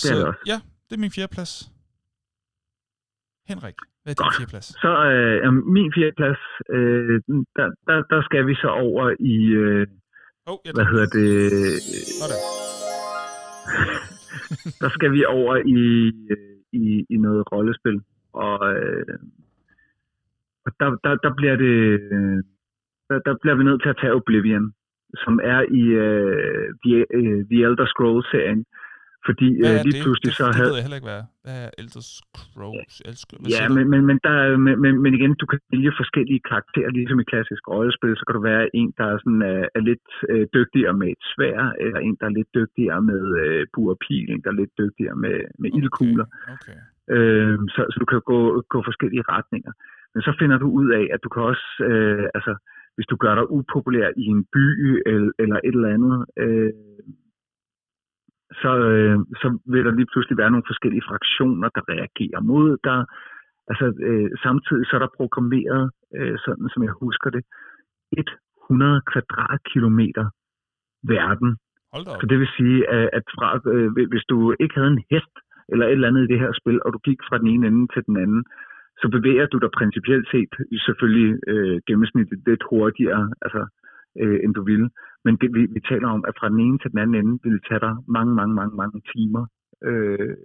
Så, er det også. ja, det er min fjerde plads. Henrik, hvad er din fjerde plads? Så øh, er min fjerde plads, øh, der, der, der skal vi så over i, øh, Oh, ja, hvad hedder det, Sådan. der skal vi over i, øh, i, i noget rollespil. Og, øh, og der, der, der bliver det, øh, der, der bliver vi nødt til at tage Oblivion, som er i øh, The, øh, The Elder Scrolls-serien. Fordi øh, lige det? pludselig det, så det havde... ved jeg heller ikke, hvad. Hvad er Elder Scrolls? Elsker, hvad Ja, men, men, men, der, er- men, men, men igen, du kan vælge forskellige karakterer, ligesom i klassisk rollespil. Så kan du være en, der er, sådan, er, er lidt øh, dygtigere med et svær, eller en, der er lidt dygtigere med øh, bur og pil, en, der er lidt dygtigere med, med okay. ildkugler. Okay. Øh, så, så du kan gå, gå forskellige retninger. Men så finder du ud af, at du kan også, øh, altså, hvis du gør dig upopulær i en by eller, eller et eller andet, øh, så, øh, så vil der lige pludselig være nogle forskellige fraktioner, der reagerer mod dig. Altså, øh, samtidig så er der programmeret, øh, sådan som jeg husker det, 100 kvadratkilometer verden. Så det vil sige, at at fra, øh, hvis du ikke havde en hest eller et eller andet i det her spil, og du gik fra den ene ende til den anden, så bevæger du dig principielt set selvfølgelig øh, gennemsnitligt lidt hurtigere, altså, øh, end du ville. Men det, vi, vi taler om, at fra den ene til den anden ende ville det tage dig mange, mange, mange, mange timer. Øh,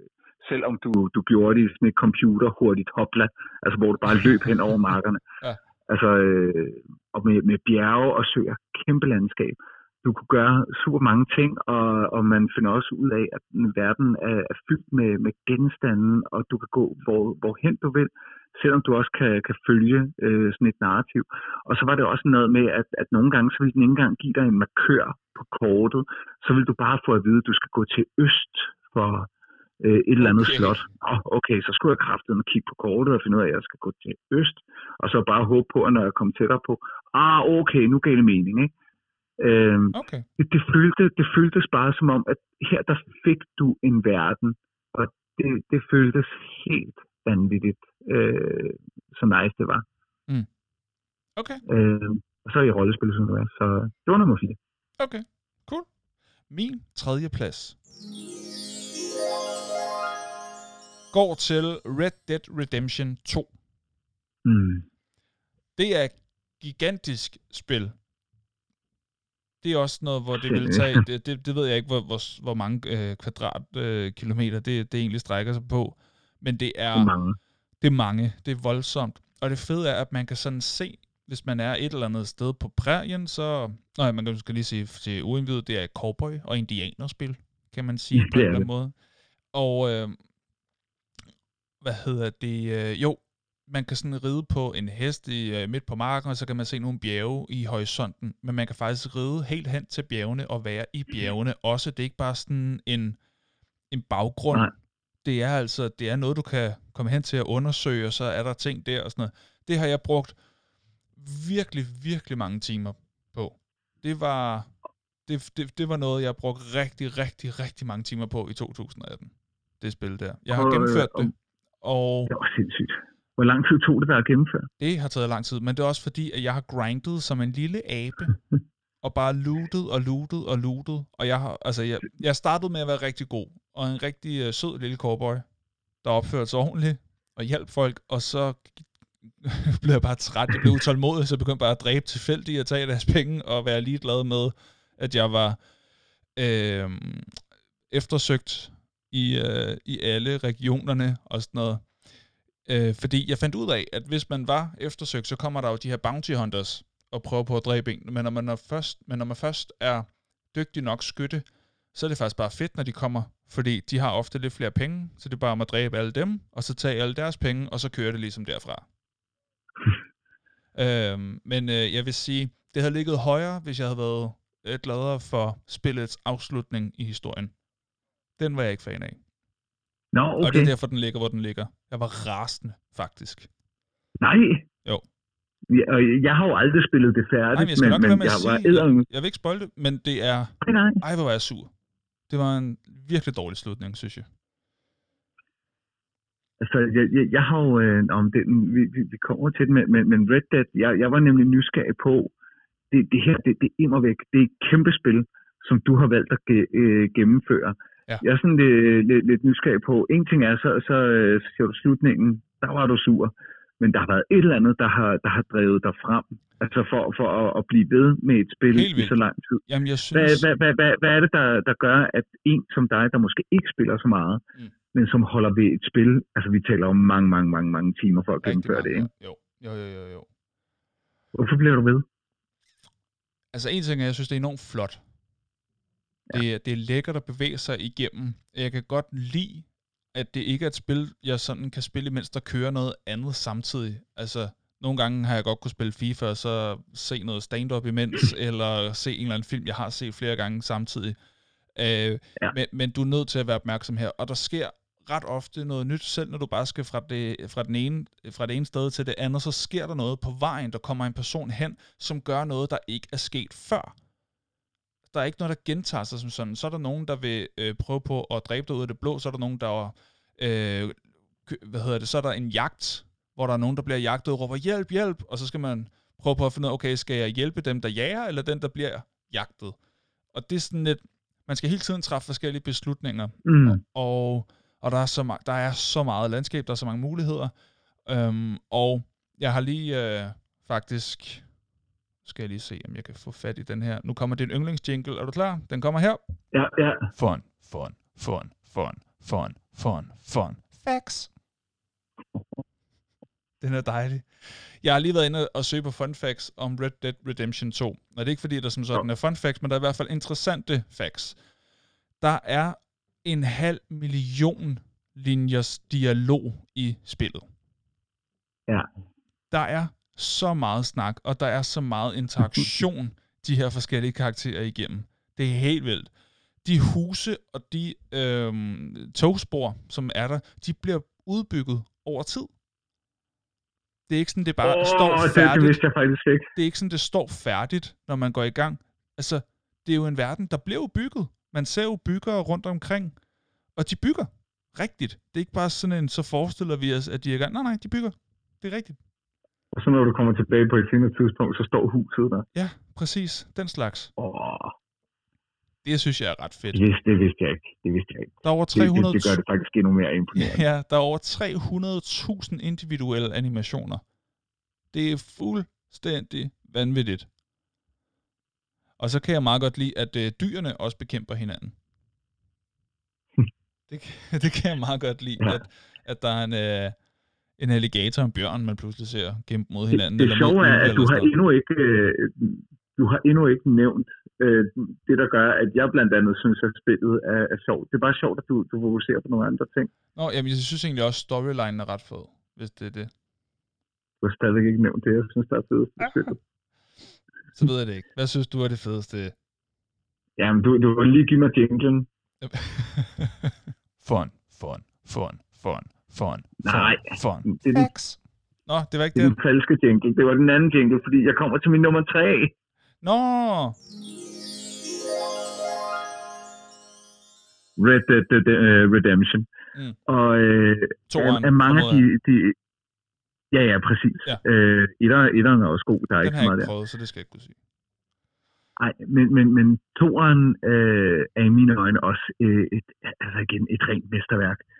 selvom du, du gjorde det i sådan et computer hurtigt hopla, altså hvor du bare løb hen over markerne. Ja. Altså, øh, og med, med bjerge og søer, kæmpe landskab. Du kunne gøre super mange ting, og, og man finder også ud af, at verden er, er fyldt med, med genstande, og du kan gå hvor, hvorhen du vil, selvom du også kan, kan følge øh, sådan et narrativ. Og så var det også noget med, at, at nogle gange, så vil den ikke engang give dig en markør på kortet, så vil du bare få at vide, at du skal gå til øst for øh, et eller andet Okay. slot. Oh, okay, så skulle jeg kraftedeme kigge på kortet og finde ud af, at jeg skal gå til øst, og så bare håbe på, at når jeg kommer tættere på, ah, okay, nu gav det mening, ikke? Øhm, Okay. det, det, følte, det føltes bare som om, at her der fik du en verden, og det, det føltes helt vanvittigt, øh, så nice det var. Okay. Øh, og så i rollespil, som det var. Så det var nummer 4. Okay. Cool. Min tredje plads går til Red Dead Redemption 2. Mm. Det er et gigantisk spil. Det er også noget, hvor det vil tage, det, det, det ved jeg ikke, hvor, hvor, hvor mange øh, kvadratkilometer øh, det, det egentlig strækker sig på, men det er, Det er mange. det er mange, det er voldsomt. Og det fede er, at man kan sådan se, hvis man er et eller andet sted på prærien, så... Nej, man kan måske lige sige til uindvidet, det er cowboy- og indianerspil, kan man sige Ja, på en er eller anden måde. Og øh, hvad hedder det? Øh, jo, man kan sådan ride på en hest i, øh, midt på marken, og så kan man se nogle bjerge i horisonten. Men man kan faktisk ride helt hen til bjergene og være i bjergene også. Det er ikke bare sådan en, en baggrund. Nej. Det er altså det er noget, du kan komme hen til at undersøge, og så er der ting der og sådan noget. Det har jeg brugt virkelig, virkelig mange timer på. Det var, det, det, det var noget, jeg brugte rigtig, rigtig, rigtig mange timer på i 2018. Det spil der. Jeg har gennemført det, og Det var sindssygt. Hvor lang tid tog det der at gennemføre? det har taget lang tid, men det er også fordi, at jeg har grindet som en lille abe, og bare lootet og lootet og lootet. Og jeg har, altså, jeg, jeg startede med at være rigtig god, og en rigtig uh, sød lille cowboy, der opførte sig ordentligt, og hjalp folk, og så blev jeg bare træt, jeg blev utålmodig, så begyndte bare at dræbe tilfældigt at tage deres penge, og være ligeglad med, at jeg var øh, eftersøgt i, øh, i alle regionerne og sådan noget. Øh, fordi jeg fandt ud af, at hvis man var eftersøgt, så kommer der jo de her bounty hunters og prøver på at dræbe en. Men når man er først, men når man først er dygtig nok skytte, så er det faktisk bare fedt, når de kommer. Fordi de har ofte lidt flere penge, så det er bare om at dræbe alle dem, og så tage alle deres penge, og så kører det ligesom derfra. øhm, men øh, jeg vil sige, det havde ligget højere, hvis jeg havde været lidt gladere for spillets afslutning i historien. Den var jeg ikke fan af. Nå, Okay. Og det er derfor, den ligger, hvor den ligger. Jeg var rasende, faktisk. Nej. Jo. Ja, og jeg har jo aldrig spillet det Nej, færdigt, men jeg skal nok men, lade men være med jeg at var sige, eddermame. jeg, jeg vil ikke spoil det, men det er, Nej, nej. ej, hvor var jeg sur. Det var en virkelig dårlig slutning, synes jeg. Altså, jeg, jeg, jeg har jo, øh, om det, vi, vi, vi kommer til det, men, men, men Red Dead, jeg, jeg var nemlig nysgerrig på, det, det her, det, det er immer væk, det er et kæmpe spil, som du har valgt at ge, øh, gennemføre. Ja. Jeg er sådan lidt, lidt, lidt nysgerrig på, en ting er, så, så, så siger du slutningen, der var du sur, men der har været et eller andet, der har, der har drevet dig frem, altså for, for at, at blive ved med et spil i så lang tid. Jamen, jeg synes... hvad, hvad, hvad, hvad, hvad er det, der, der gør, at en som dig, der måske ikke spiller så meget, mm. men som holder ved et spil, altså vi taler om mange, mange, mange, mange timer for at gennemføre det, ikke? Jo, jo, jo, jo. jo. Hvorfor bliver du ved? Altså en ting er, jeg synes, det er enormt flot. Ja. Det, det er lækkert at bevæge sig igennem. Jeg kan godt lide, at det ikke er et spil, jeg sådan kan spille, mens der kører noget andet samtidig. Altså, nogle gange har jeg godt kunne spille FIFA, og så se noget stand-up imens, eller se en eller anden film, jeg har set flere gange samtidig. Øh, ja. men, men du er nødt til at være opmærksom her. Og der sker ret ofte noget nyt, selv når du bare skal fra det, fra, den ene, fra det ene sted til det andet, så sker der noget på vejen, der kommer en person hen, som gør noget, der ikke er sket før. Der er ikke noget, der gentager sig som sådan. Så er der nogen, der vil øh, prøve på at dræbe dig ud af det blå, så er der nogen, der øh, hvad hedder det, så er der en jagt, hvor der er nogen, der bliver jagtet og råber hjælp, hjælp, og så skal man prøve på at finde ud af, okay, skal jeg hjælpe dem, der jager, eller den, der bliver jagtet? Og det er sådan lidt, man skal hele tiden træffe forskellige beslutninger, mm. og og der er så, der er så meget landskab, der er så mange muligheder. Øhm, og jeg har lige øh, faktisk, skal jeg lige se, om jeg kan få fat i den her. Nu kommer en yndlingsjingle. Er du klar? Den kommer her. Ja, ja. Fun, fun, fun, fun, fun, fun, fun. Facts. Den er dejlig. Jeg har lige været inde og søge på fun facts om Red Dead Redemption 2. Og det er ikke fordi, der som sådan er fun facts, men der er i hvert fald interessante facts. Der er en halv million linjers dialog i spillet. Ja. Der er så meget snak, og der er så meget interaktion, de her forskellige karakterer igennem. Det er helt vildt. De huse og de øhm, togspor, som er der, de bliver udbygget over tid. Det er ikke sådan, det bare oh, står færdigt. Det, det jeg faktisk ikke. Det er ikke sådan, det står færdigt, når man går i gang. Altså, det er jo en verden, der bliver bygget. Man ser jo byggere rundt omkring, og de bygger rigtigt. Det er ikke bare sådan en, så forestiller vi os, at de er gang. Nej, nej, de bygger. Det er rigtigt. Og så når du kommer tilbage på et senere tidspunkt, så står huset der. Ja, præcis. Den slags. Åh. Det synes jeg er ret fedt. Det vidste, det vidste jeg ikke. Det vidste jeg ikke. Der er over 300... Det, det, det gør det faktisk endnu mere imponerende. Ja, der er over 300.000 individuelle animationer. Det er fuldstændig vanvittigt. Og så kan jeg meget godt lide, at øh, dyrene også bekæmper hinanden. det, det kan jeg meget godt lide, ja. at, at der er en, øh, en alligator og en bjørn, man pludselig ser kæmpe mod hinanden. Det, det sjove er, at du har, endnu ikke, øh, du har endnu ikke nævnt øh, det, der gør, at jeg blandt andet synes, at spillet er, er sjovt. Det er bare sjovt, at du, du fokuserer på nogle andre ting. Nå, jamen, jeg synes egentlig også, storylinen er ret fed, hvis det er det. Du har stadig ikke nævnt det, jeg synes, der er fedest spillet. Så ved jeg det ikke. Hvad synes du er det fedeste? Jamen, du, du vil lige give mig jinglen. fun, fun, fun, fun, fun, Nej. fun. Det er Facts. Nå, det var ikke det. Det er den falske jingle. Det var den anden jingle, fordi jeg kommer til min nummer tre. Nå! Red Dead uh, Redemption. Mm. Og øh, Toren, er mange af de, de... Ja, ja, præcis. Ja. Øh, etteren, etteren er også god. Der er Den ikke har jeg ikke der. prøvet, så det skal jeg ikke kunne sige. Nej, men, men, men toeren øh, er i mine øjne også øh, et, altså igen, et rent mesterværk. Øh,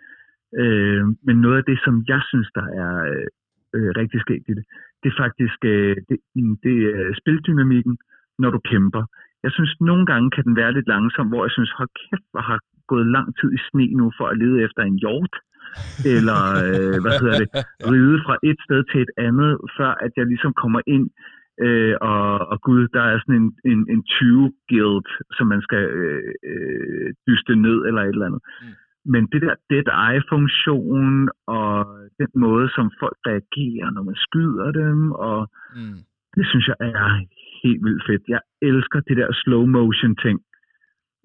Øh, men noget af det, som jeg synes, der er øh, rigtig skægt i det, det er faktisk øh, det, mm, det er spildynamikken, når du kæmper. Jeg synes, nogle gange kan den være lidt langsom, hvor jeg synes, hold kæft, hvor har gået lang tid i sne nu for at lede efter en hjort, eller øh, hvad hedder det, ride fra et sted til et andet, før at jeg ligesom kommer ind Øh, og, og gud, der er sådan en, en, en 20-guild, som man skal øh, øh, dyste ned eller et eller andet. Mm. Men det der dead eye-funktion og den måde, som folk reagerer, når man skyder dem, og mm. det synes jeg er helt vildt fedt. Jeg elsker det der slow motion ting.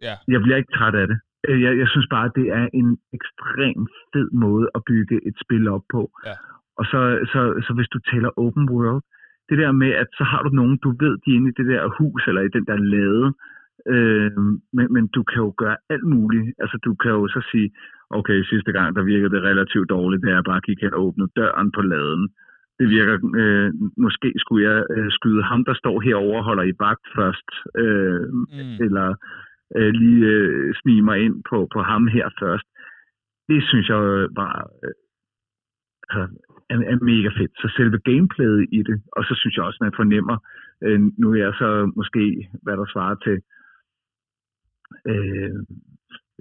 Yeah. Jeg bliver ikke træt af det. Øh, jeg, jeg synes bare, at det er en ekstrem fed måde at bygge et spil op på. Yeah. Og så, så, så hvis du taler open world, det der med, at så har du nogen, du ved, de er inde i det der hus, eller i den der lade, øh, men, men du kan jo gøre alt muligt. Altså, du kan jo så sige, okay, sidste gang, der virkede det relativt dårligt, da jeg bare gik hen og åbnede døren på laden. Det virker, øh, måske skulle jeg øh, skyde ham, der står herovre og holder i bagt først, øh, mm. eller øh, lige øh, snige mig ind på, på ham her først. Det synes jeg var øh, altså, er, er mega fedt. Så selve gameplayet i det, og så synes jeg også, man fornemmer, øh, nu er jeg så måske, hvad der svarer til øh,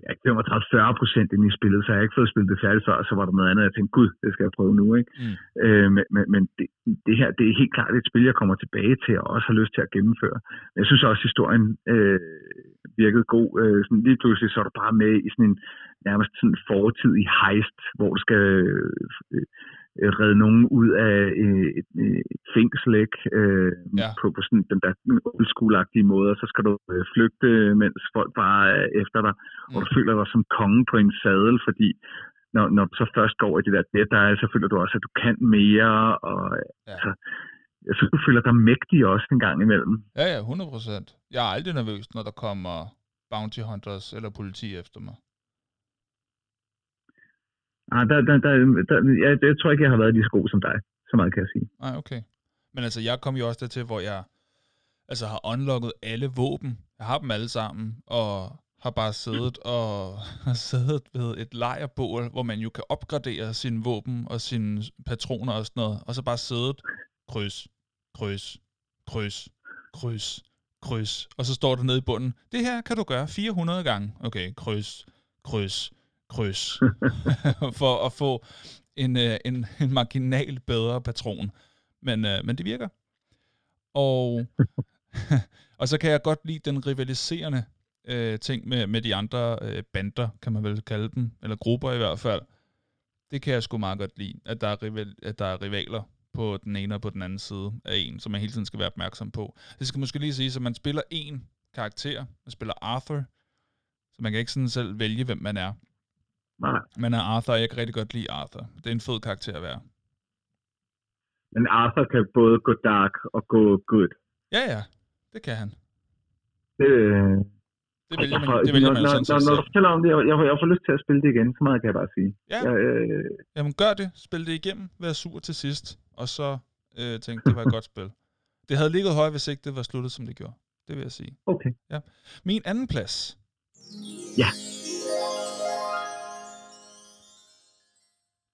35-40 procent ind i spillet, så jeg har ikke fået spillet det færdigt før, så var der noget andet, jeg tænkte, gud, det skal jeg prøve nu, ikke? Mm. Øh, men men, det, det her, det er helt klart et spil, jeg kommer tilbage til, og også har lyst til at gennemføre. Men jeg synes også, at historien øh, virkede god. Øh, sådan lige pludselig så er du bare med i sådan en nærmest sådan fortid i heist, hvor du skal øh, øh, redde nogen ud af øh, et, et, et fængsel, ikke? Øh, ja. på, på sådan den der old school måde, og så skal du øh, flygte, mens folk bare er efter dig, mm. og du føler dig som konge på en sadel, fordi når, når du så først går i det der der så føler du også, at du kan mere, og ja. altså, jeg synes, du føler dig mægtig også en gang imellem. Ja, ja, 100 procent. Jeg er aldrig nervøs, når der kommer bounty hunters eller politi efter mig. Ah, der, der, der, der, jeg, jeg tror ikke, jeg har været lige så god som dig. Så meget kan jeg sige. Nej, okay. Men altså, jeg kom jo også dertil, hvor jeg altså, har unlocket alle våben. Jeg har dem alle sammen, og har bare siddet og har siddet ved et lejrbål, hvor man jo kan opgradere sine våben og sine patroner og sådan noget, og så bare siddet kryds, kryds, kryds, kryds, kryds, og så står der nede i bunden, det her kan du gøre 400 gange. Okay, kryds, kryds, kryds, for at få en, øh, en, en marginal bedre patron. Men, øh, men det virker. Og, og så kan jeg godt lide den rivaliserende øh, ting med, med de andre øh, bander, kan man vel kalde dem, eller grupper i hvert fald. Det kan jeg sgu meget godt lide, at der er, rival, at der er rivaler på den ene og på den anden side af en, som man hele tiden skal være opmærksom på. Det skal måske lige sige, at man spiller en karakter, man spiller Arthur, så man kan ikke sådan selv vælge, hvem man er. Nej. Men er Arthur, jeg kan rigtig godt lide Arthur. Det er en fed karakter at være. Men Arthur kan både gå dark og gå good. Ja, ja. Det kan han. Det, det vælger man, det vælger man når, sådan når, når du fortæller om det, jeg, jeg, jeg får lyst til at spille det igen, så meget kan jeg bare sige. Ja, jeg, øh... jamen gør det. Spil det igennem, vær sur til sidst, og så øh, tænk, det var et godt spil. Det havde ligget højt, hvis ikke det var sluttet, som det gjorde. Det vil jeg sige. Okay. Ja. Min anden plads. Ja.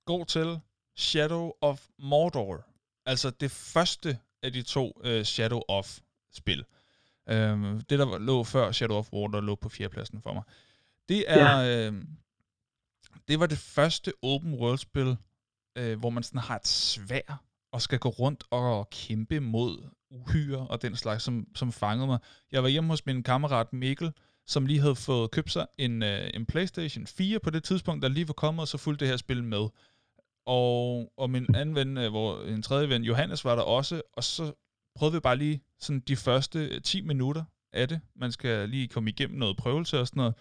Går til Shadow of Mordor. Altså det første af de to uh, Shadow of spil. Um, det, der lå før Shadow of War, der lå på fjerdepladsen for mig. Det er... Ja. Uh, det var det første open world spil, uh, hvor man sådan har et svær og skal gå rundt og kæmpe mod uhyre og den slags, som, som fangede mig. Jeg var hjemme hos min kammerat Mikkel, som lige havde fået købt sig en, uh, en PlayStation 4 på det tidspunkt, der lige var kommet, og så fulgte det her spil med. Og, og min anden ven, øh, hvor en tredje ven, Johannes, var der også, og så prøvede vi bare lige sådan de første 10 øh, minutter af det. Man skal lige komme igennem noget prøvelse og sådan noget.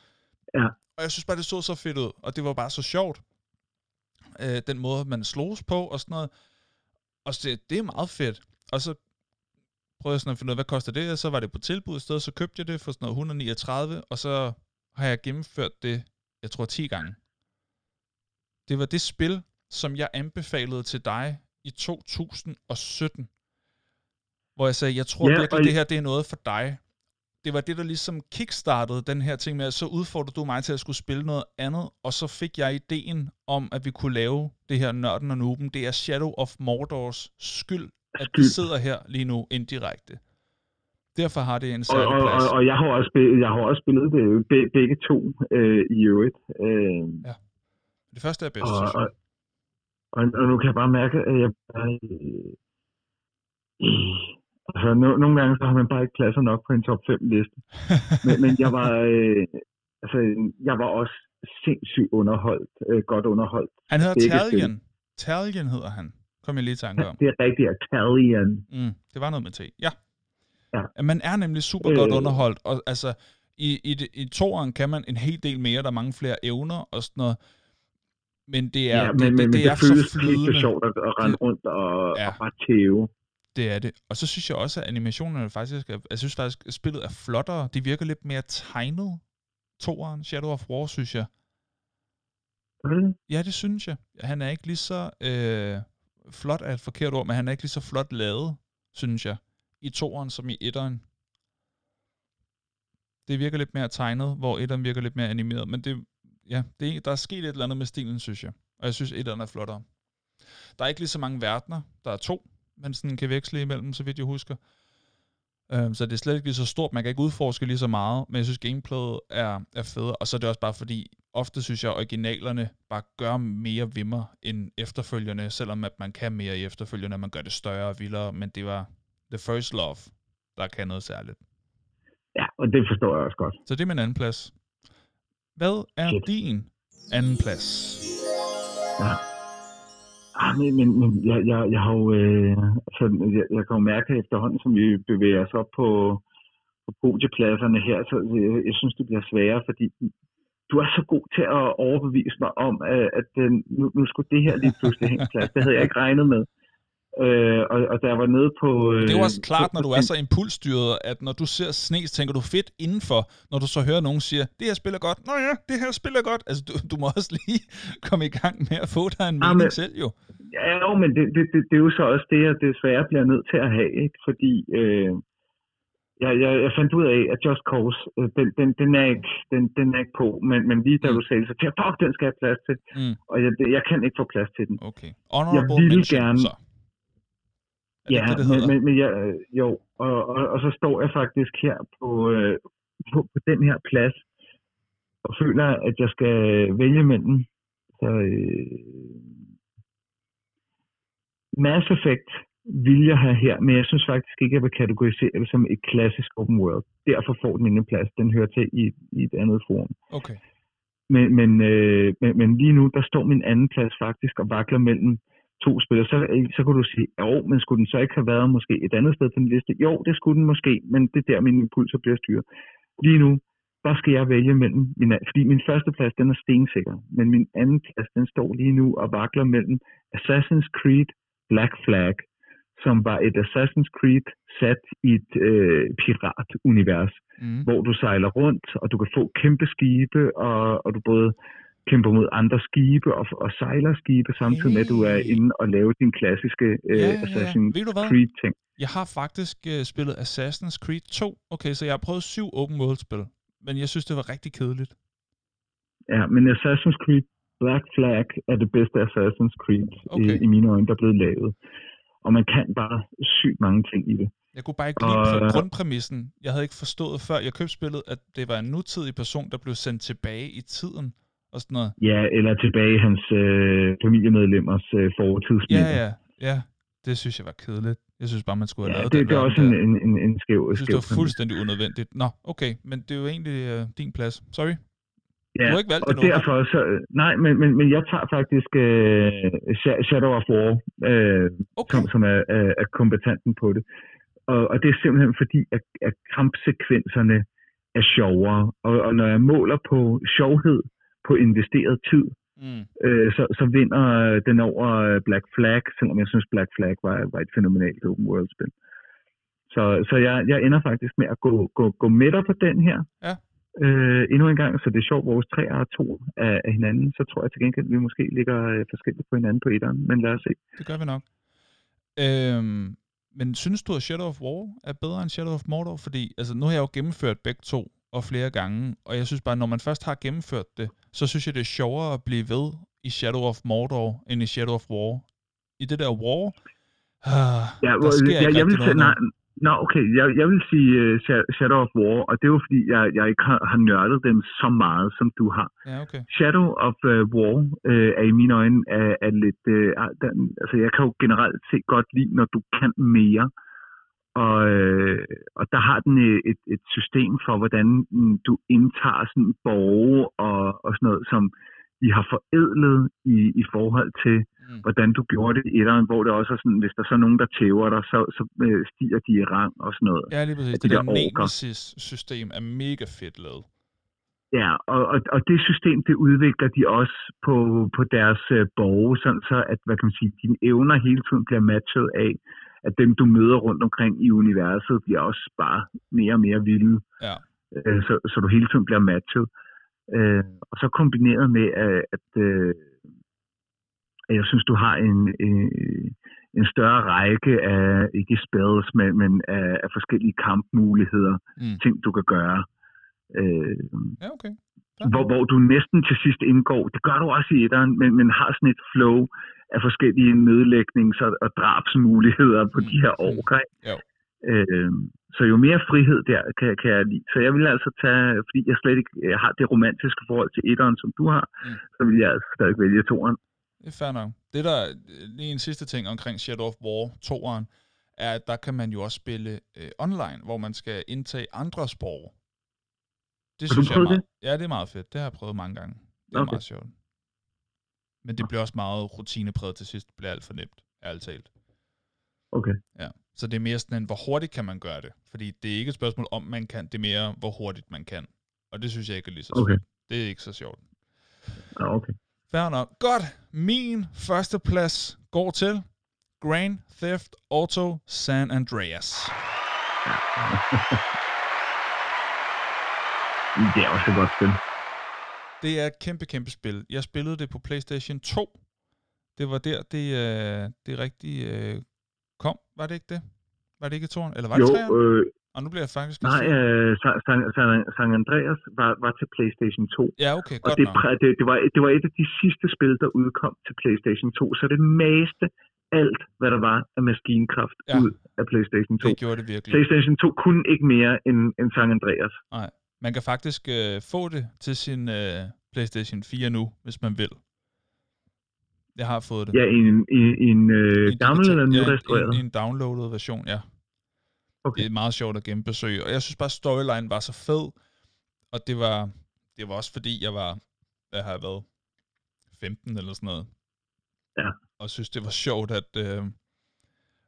Ja. Og jeg synes bare, det så så fedt ud, og det var bare så sjovt. Øh, den måde, man slås på og sådan noget. Og så, det er meget fedt. Og så prøvede jeg sådan at finde ud af, hvad koster det, og så var det på tilbud i stedet, så købte jeg det for sådan noget 139, og så har jeg gennemført det, jeg tror 10 gange. Det var det spil, som jeg anbefalede til dig i 2017. Hvor jeg sagde, jeg tror ja, virkelig, det her det er noget for dig. Det var det, der ligesom kickstartede den her ting med, at så udfordrede du mig til at skulle spille noget andet, og så fik jeg ideen om, at vi kunne lave det her Nørden og Nuben. Det er Shadow of Mordors skyld, at vi sidder her lige nu indirekte. Derfor har det en særlig og, plads. Og, og, og jeg, har også spillet, jeg har også spillet det begge to øh, i øvrigt. Øh, ja. Det første er bedst, og, og, og, og nu kan jeg bare mærke, at jeg bare... Øh, altså, no, nogle gange så har man bare ikke pladser nok på en top 5 liste. men, men jeg var... Øh, altså, jeg var også sindssygt underholdt. Øh, godt underholdt. Han hedder Talion. Talion hedder han. Kom jeg lige i tanke om. Det er rigtigt, at Talion. Mm, det var noget med T. Ja. ja. Man er nemlig super øh, godt underholdt. Og altså, i, i, i toren kan man en hel del mere. Der er mange flere evner og sådan noget. Men det er, ja, men, det, men, det, det, det, er føles så flydende. Sjovt at, at rende rundt og, ja. og bare tæve. Det er det. Og så synes jeg også, at animationerne faktisk, er, jeg synes faktisk, at spillet er flottere. De virker lidt mere tegnet. Toren, Shadow of War, synes jeg. Mm. Ja, det synes jeg. Han er ikke lige så øh, flot er et forkert ord, men han er ikke lige så flot lavet, synes jeg, i toren som i etteren. Det virker lidt mere tegnet, hvor etteren virker lidt mere animeret. Men det, ja, det, der er sket et eller andet med stilen, synes jeg. Og jeg synes, etteren er flottere. Der er ikke lige så mange verdener. Der er to, man sådan kan veksle imellem, så vidt jeg husker. Um, så det er slet ikke lige så stort. Man kan ikke udforske lige så meget, men jeg synes, gameplayet er, er federe. Og så er det også bare fordi, ofte synes jeg, at originalerne bare gør mere ved mig end efterfølgerne, selvom at man kan mere i efterfølgerne, man gør det større og vildere, men det var The First Love, der kan noget særligt. Ja, og det forstår jeg også godt. Så det er min anden plads. Hvad er Shit. din anden plads? Ja. Ah, men, men, men jeg, jeg, jeg har jo, øh, altså, jeg, jeg kan jo mærke efterhånden, som vi bevæger os op på, på podiepladserne her, så jeg, jeg synes, det bliver sværere, fordi du er så god til at overbevise mig om, at, at øh, nu, nu skulle det her lige pludselig hænge plads. Det havde jeg ikke regnet med. Øh, og, og der var nede på... Øh, det er jo også klart, når du er så impulsstyret, at når du ser sne, så tænker du fedt indenfor, når du så hører nogen sige, det her spiller godt. Nå ja, det her spiller godt. Altså, du, du må også lige komme i gang med at få dig en mening ja, selv, jo. Ja, jo, men det, det, det, det er jo så også det, jeg desværre bliver nødt til at have, ikke? Fordi øh, jeg, jeg, jeg fandt ud af, at Just Cause, øh, den, den, den, er ikke, den, den er ikke på, men, men lige da mm. du sagde det, så tænkte jeg, fuck, den skal have plads til. Mm. Og jeg, jeg kan ikke få plads til den. Okay. Honorable jeg ville mention, gerne, så. Ja, det, det men, men, men jeg, jo, og, og, og så står jeg faktisk her på, øh, på, på den her plads, og føler, at jeg skal vælge mellem så, øh, Mass Effect vil jeg have her, men jeg synes faktisk ikke, at jeg vil kategorisere det som et klassisk open world. Derfor får den ingen plads. Den hører til i, i et andet forum. Okay. Men, men, øh, men, men lige nu, der står min anden plads faktisk og vakler mellem to spillere. Så, så kunne du sige, jo, men skulle den så ikke have været måske et andet sted på den liste? Jo, det skulle den måske, men det er der, min impulser bliver styret. Lige nu, der skal jeg vælge mellem min, fordi min første plads, den er stensikker, men min anden plads, den står lige nu og vakler mellem Assassin's Creed Black Flag som var et Assassin's Creed sat i et øh, piratunivers, mm. hvor du sejler rundt, og du kan få kæmpe skibe, og, og du både kæmper mod andre skibe og, og sejler skibe, samtidig hey. med, at du er inde og lave din klassiske øh, ja, ja, ja. Assassin's Creed-ting. Jeg har faktisk øh, spillet Assassin's Creed 2. Okay, så jeg har prøvet syv open world-spil, men jeg synes, det var rigtig kedeligt. Ja, men Assassin's Creed Black Flag er det bedste Assassin's Creed okay. i, i mine øjne, der er blevet lavet og man kan bare sygt mange ting i det. Jeg kunne bare ikke lide og, grundpræmissen. Jeg havde ikke forstået før jeg købte spillet, at det var en nutidig person, der blev sendt tilbage i tiden og sådan noget. Ja, eller tilbage hans øh, familiemedlemmers øh, fortidsminder. Ja, ja, ja. Det synes jeg var kedeligt. Jeg synes bare, man skulle have ja, lavet det. Det, det er også en, en, en, en skæv Jeg synes, det var fuldstændig unødvendigt. Nå, okay, men det er jo egentlig øh, din plads. Sorry. Ja, du har ikke valgt og det derfor så, nej, men, men, men jeg tager faktisk uh, Shadow of War, uh, okay. som, som er, er, er kompetanten på det. Og, og det er simpelthen fordi, at, at kampsekvenserne er sjovere. Og, og når jeg måler på sjovhed på investeret tid, mm. uh, så, så vinder den over Black Flag, selvom jeg synes, Black Flag var, var et fænomenalt open world-spil. Så, så jeg, jeg ender faktisk med at gå, gå, gå midter på den her. Ja øh, endnu en gang, så det er sjovt, vores tre er to af, af hinanden, så tror jeg til gengæld, at vi måske ligger øh, forskelligt på hinanden på etteren, men lad os se. Det gør vi nok. Øhm, men synes du, at Shadow of War er bedre end Shadow of Mordor? Fordi altså, nu har jeg jo gennemført begge to og flere gange, og jeg synes bare, når man først har gennemført det, så synes jeg, det er sjovere at blive ved i Shadow of Mordor, end i Shadow of War. I det der War, uh, ja, der sker jeg, ikke jeg vil noget. Nej, Nå, okay. Jeg, jeg vil sige uh, Shadow of War, og det er jo fordi, jeg, jeg ikke har, har nørdet dem så meget, som du har. Ja, okay. Shadow of uh, War uh, er i mine øjne er, er lidt... Uh, den, altså, jeg kan jo generelt se godt lide, når du kan mere. Og, uh, og der har den et, et system for, hvordan du indtager sådan borge og, og sådan noget, som de har forædlet i, i forhold til, mm. hvordan du gjorde det i etteren, hvor det også er sådan, hvis der så er nogen, der tæver dig, så, så øh, stiger de i rang og sådan noget. Ja, lige præcis. Det de der, der Nemesis-system er mega fedt lavet. Ja, og, og, og det system, det udvikler de også på, på deres øh, borge, sådan så at, hvad kan man sige, dine evner hele tiden bliver matchet af, at dem, du møder rundt omkring i universet, bliver også bare mere og mere vilde. Ja. Øh, så, så du hele tiden bliver matchet. Øh, og så kombineret med, at, at, øh, at jeg synes, du har en, en, en større række af, ikke spells, men, men af, af forskellige kampmuligheder, mm. ting du kan gøre. Øh, Ja, okay. hvor, hvor du næsten til sidst indgår, det gør du også i etteren, men, men har sådan et flow af forskellige nedlægnings- og, og drabsmuligheder på Mm, de her mm. år. Ikke? Jo. Øh, så jo mere frihed der kan, kan jeg lide. Så jeg vil altså tage, fordi jeg slet ikke jeg har det romantiske forhold til etteren, som du har, Mm. så vil jeg altså stadig vælge toeren. Det er fair nok. Det der lige en sidste ting omkring Shadow of War 2'eren, er, at der kan man jo også spille øh, online, hvor man skal indtage andre sprog. Det Har du synes jeg er meget, Ja, det er meget fedt. Det har jeg prøvet mange gange. Det er Okay. meget sjovt. Men det bliver også meget rutinepræget til sidst. Det bliver alt for nemt, ærligt talt. Okay. Ja. Så det er mere sådan en, hvor hurtigt kan man gøre det? Fordi det er ikke et spørgsmål om man kan, det er mere, hvor hurtigt man kan. Og det synes jeg ikke er lige så Okay. Det er ikke så sjovt. Ja, okay. Fair nok. Godt. Min første plads går til Grand Theft Auto San Andreas. Det er også et godt spil. Det er et kæmpe, kæmpe spil. Jeg spillede det på PlayStation 2. Det var der, det, øh, det rigtig øh, kom. Var det ikke det? Var det ikke toren? Eller var det Jo, øh, Og nu bliver jeg faktisk... nej, øh, San, San, San- Andreas var, var til PlayStation 2. Ja, okay, Og godt det, nok. det, det, var, det var et af de sidste spil, der udkom til PlayStation 2, så det maste alt, hvad der var af maskinkraft ja. ud af PlayStation 2. Det gjorde det virkelig. PlayStation 2 kunne ikke mere end, end San Andreas. Nej. Man kan faktisk øh, få det til sin øh, PlayStation 4 nu, hvis man vil. Jeg har fået det. Ja, en, i en øh, En gammel eller ja, nyrestaureret? en, en downloadet version, ja. Okay. Det er meget sjovt at genbesøge, og jeg synes bare, storyline var så fed, og det var, det var også fordi, jeg var, hvad har jeg været, 15 eller sådan noget. Ja. Og synes, det var sjovt, at, øh,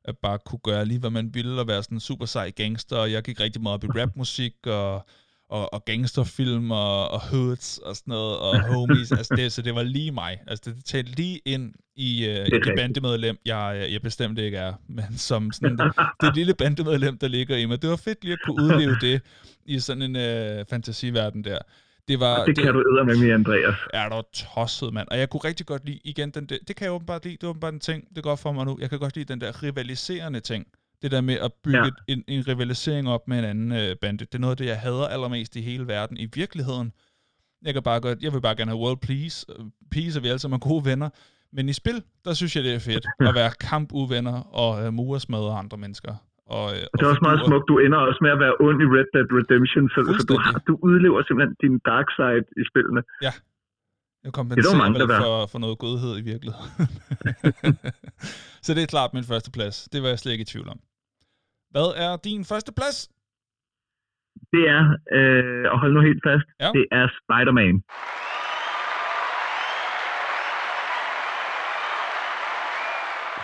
at bare kunne gøre lige, hvad man ville, og være sådan en super sej gangster, og jeg gik rigtig meget op i rapmusik, og, og, og gangsterfilm, og, og hoods, og sådan noget, og homies, altså det, så det var lige mig. Altså det talte lige ind i, øh, i det bandemedlem, jeg, jeg bestemt ikke er, men som sådan det, det lille bandemedlem, der ligger i mig. Det var fedt lige at kunne udleve det i sådan en øh, fantasiverden der. Det var, det kan du med med Andreas. er der tosset, mand. Og jeg kunne rigtig godt lide, igen, den der, det kan jeg åbenbart lide, det er åbenbart en ting, det går for mig nu. Jeg kan godt lide den der rivaliserende ting. Det der med at bygge Ja. ja. en, en rivalisering op med en anden øh, bande. Det er noget af det, jeg hader allermest i hele verden. I virkeligheden, jeg kan bare godt, jeg vil bare gerne have world peace, øh, peace og vi alle sammen er gode venner. Men i spil, der synes jeg, det er fedt at være kampuvenner og øh, muresmadre andre mennesker. Og, øh, det er også meget smukt. Du ender også med at være ond i Red Dead Redemption, så, så du, har, du udlever simpelthen din dark side i spillene. Jeg kompenserer mange, vel der for, for noget godhed i virkeligheden. så det er klart min første plads. Det var jeg slet ikke i tvivl om. Hvad er din første plads? Det er, øh, og hold nu helt fast, Ja. det er Spider-Man.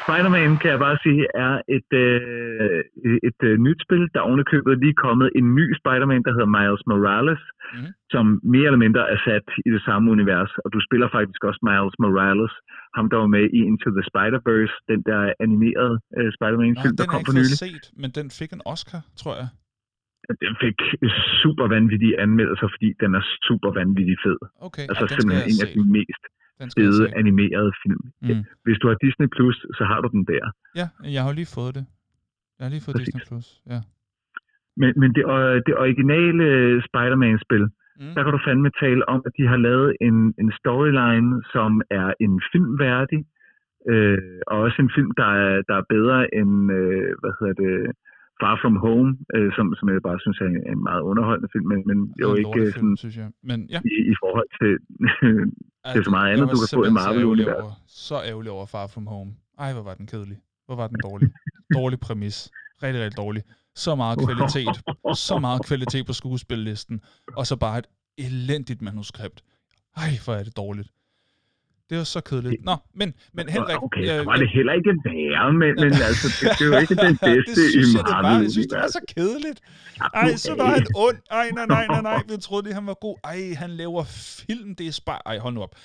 Spider-Man, kan jeg bare sige, er et, øh, et, øh, nyt spil. Der er ovenikøbet lige kommet en ny Spider-Man, der hedder Miles Morales, mm. som mere eller mindre er sat i det samme univers. Og du spiller faktisk også Miles Morales, ham der var med i Into the Spider-Verse, den der animerede øh, Spider-Man-film, der den har kom jeg for nylig. fået set, men den fik en Oscar, tror jeg. Den fik super vanvittige anmeldelser, fordi den er super vanvittig fed. Okay, Altså den simpelthen jeg en af de mest Den jeg fede animerede film. Mm. Hvis du har Disney Plus, så har du den der. Ja, jeg har lige fået det. Jeg har lige fået Præcis. Disney Plus. Ja. Men, men det, øh, det originale Spider-Man-spil, Mm. der kan du fandme tale om, at de har lavet en, en storyline, som er en film værdig, øh, og også en film, der er, der er bedre end, øh, hvad hedder det, Far From Home, øh, som, som jeg bare synes er en, meget underholdende film, men, men jo ikke lortefilm, sådan synes jeg. Men ja. i, i forhold til er så meget andet, du kan få i Marvel-universet. Så ærgerlig over Far From Home. Ej, hvor var den kedelig. Hvor var den dårlig. dårlig præmis. Rigtig, rigtig dårlig. Så meget kvalitet. så meget kvalitet på skuespillisten. Og så bare et elendigt manuskript. Ej, hvor er det dårligt. Det var så kedeligt. Nå, men, men Henrik... Okay, øh, så var det heller ikke værre, men, men altså, det, det er jo ikke den bedste det i synes jeg, det var. Jeg synes, det var så kedeligt. Ej, så var han ond. Ej, nej, nej, nej, nej. Vi troede lige, han var god. Ej, han laver film. Det er spar. Ej, hold nu op.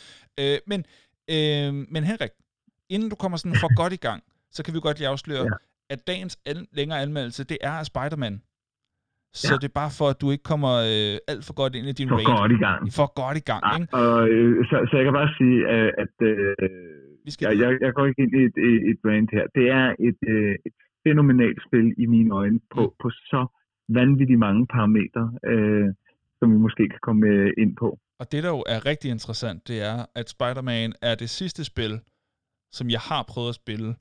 Øh, men, øh, men Henrik, inden du kommer sådan for godt i gang, så kan vi godt lige afsløre, Ja. at dagens al- længere anmeldelse, det er af Spider-Man. Så Ja. det er bare for, at du ikke kommer øh, alt for godt ind i din For rate. godt i gang. For godt i gang, Ja, ikke? og, øh, så, så jeg kan bare sige, øh, at øh, Vi skal jeg, jeg, jeg går ikke ind i et, et, et brand her. Det er et, øh, et fænomenalt spil i mine øjne på, Mm. på så vanvittigt mange parametre. Øh, som vi måske kan komme øh, ind på. Og det, der jo er rigtig interessant, det er, at Spider-Man er det sidste spil, som jeg har prøvet at spille,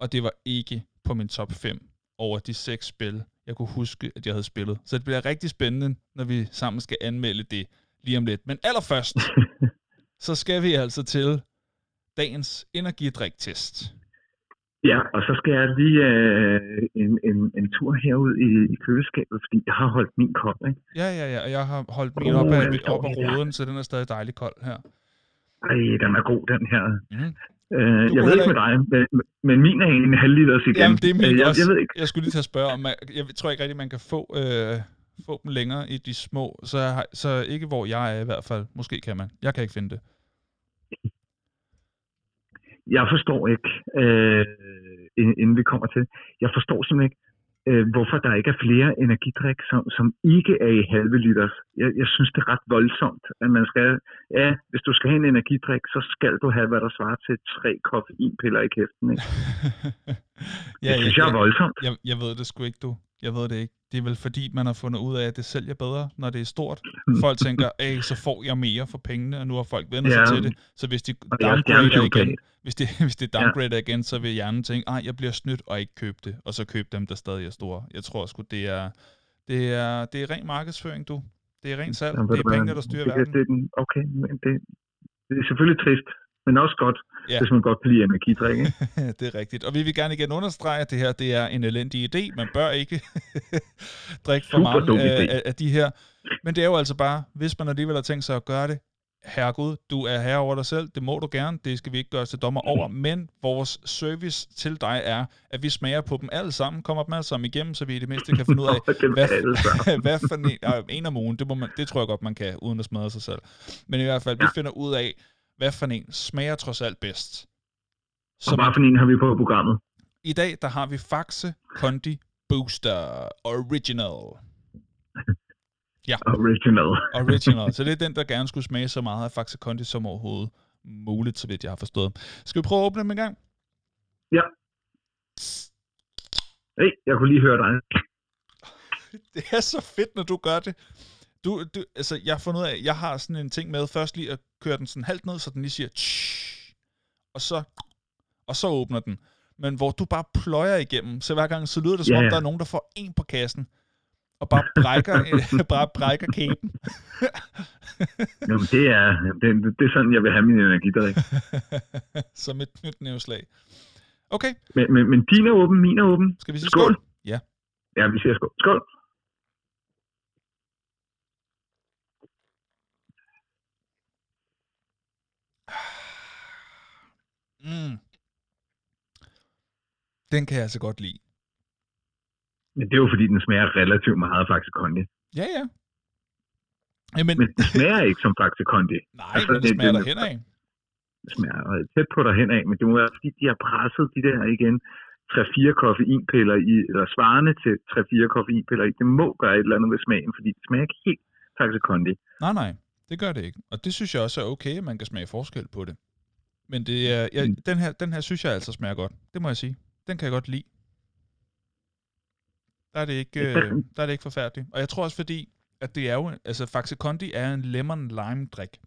og det var ikke på min top 5 over de seks spil, jeg kunne huske, at jeg havde spillet. Så det bliver rigtig spændende, når vi sammen skal anmelde det lige om lidt. Men allerførst, så skal vi altså til dagens energidriktest. Ja, og så skal jeg lige øh, en, en, en tur herud i, i køleskabet, fordi jeg har holdt min kop, ikke? Ja, ja, ja, og jeg har holdt min op af, op af roden, så den er stadig dejlig kold her. Ej, den er god, den her. Mm. Øh, jeg ved ikke med dig, men, men min er en halv liters igen. Jamen, det er min Øh, jeg, også. jeg ved ikke. Jeg skulle lige at spørge, om man, jeg tror ikke rigtig, man kan få, øh, få dem længere i de små, så, så ikke hvor jeg er i hvert fald. Måske kan man. Jeg kan ikke finde det. Jeg forstår ikke, øh, inden vi kommer til, jeg forstår simpelthen ikke, øh, hvorfor der ikke er flere energidrik, som, som ikke er i halve liters. Jeg, jeg synes, det er ret voldsomt, at man skal, ja, hvis du skal have en energidrik, så skal du have, hvad der svarer til tre koffeinpiller i kæften. Ikke? ja, det synes jeg er voldsomt. jeg, jeg ved det sgu ikke, du. Jeg ved det ikke. Det er vel fordi, man har fundet ud af, at det sælger bedre, når det er stort. Folk tænker, at så får jeg mere for pengene, og nu har folk vendt sig Ja. til det. Så hvis de er downgrader igen, hvis de, hvis de downgrader igen, så vil hjernen tænke, at jeg bliver snydt og ikke købe det, og så købe dem, der stadig er store. Jeg tror sgu, det er, det er, det er ren markedsføring, du. Det er ren salg. Jamen, Det er pengene, der styrer det, verden. det, er den, okay, men det, det er selvfølgelig trist, men også godt, Ja. ja. hvis man godt kan lide energidrik. Ikke? det er rigtigt. Og vi vil gerne igen understrege, at det her det er en elendig idé. Man bør ikke drikke for Super mange idé. af, af, de her. Men det er jo altså bare, hvis man alligevel har tænkt sig at gøre det, herregud, du er herre over dig selv, det må du gerne, det skal vi ikke gøre os til dommer over, men vores service til dig er, at vi smager på dem alle sammen, kommer dem alle sammen igennem, så vi i det mindste kan finde ud af, hvad, hvad for en, øh, en om ugen, det, må man, det tror jeg godt, man kan, uden at smadre sig selv. Men i hvert fald, vi finder ud af, hvad for en smager trods alt bedst. Og Som bare for en har vi på programmet. i dag, der har vi Faxe Kondi Booster Original. Original. Original. Så det er den, der gerne skulle smage så meget af Faxe Kondi som overhovedet muligt, så vidt jeg har forstået. Skal vi prøve at åbne dem en gang? Ja. Hey, jeg kunne lige høre dig. Det er så fedt, når du gør det. Du, du, altså, jeg har fundet ud af, jeg har sådan en ting med først lige at køre den sådan halvt ned, så den lige siger tsh, og så, og så åbner den. Men hvor du bare pløjer igennem, så hver gang, så lyder det som Ja, om, der er nogen, der får en på kassen, og bare brækker, bare brækker kæben. Jamen, det er, det, det er sådan, jeg vil have min energidrik. som et nyt nævslag. Okay, Men, men, men din er åben, min er åben. skal vi sige Skål. skål? Ja. Ja, vi siger skål. Skål. Mm. Den kan jeg altså godt lide. Men det er jo fordi, den smager relativt meget af Faxe Kondi. Ja, ja. Jamen, Men den smager ikke som Kondi. nej, altså, men det det- smager det- der hen af. Den smager tæt på derhen af, men det må være fordi, de har presset de der igen 3-4 koffeinpiller i, eller svarende til 3-4 koffeinpiller i. Det må gøre et eller andet ved smagen, fordi det smager ikke helt Kondi. Nej, nej, det gør det ikke. Og det synes jeg også er okay, at man kan smage forskel på det. Men det er, jeg, Mm. den, her, den her synes jeg altså smager godt. Det må jeg sige. Den kan jeg godt lide. Der er det ikke, øh, der er det ikke forfærdeligt. Og jeg tror også fordi, at det er jo, altså Faxe Kondi er en lemon lime drik.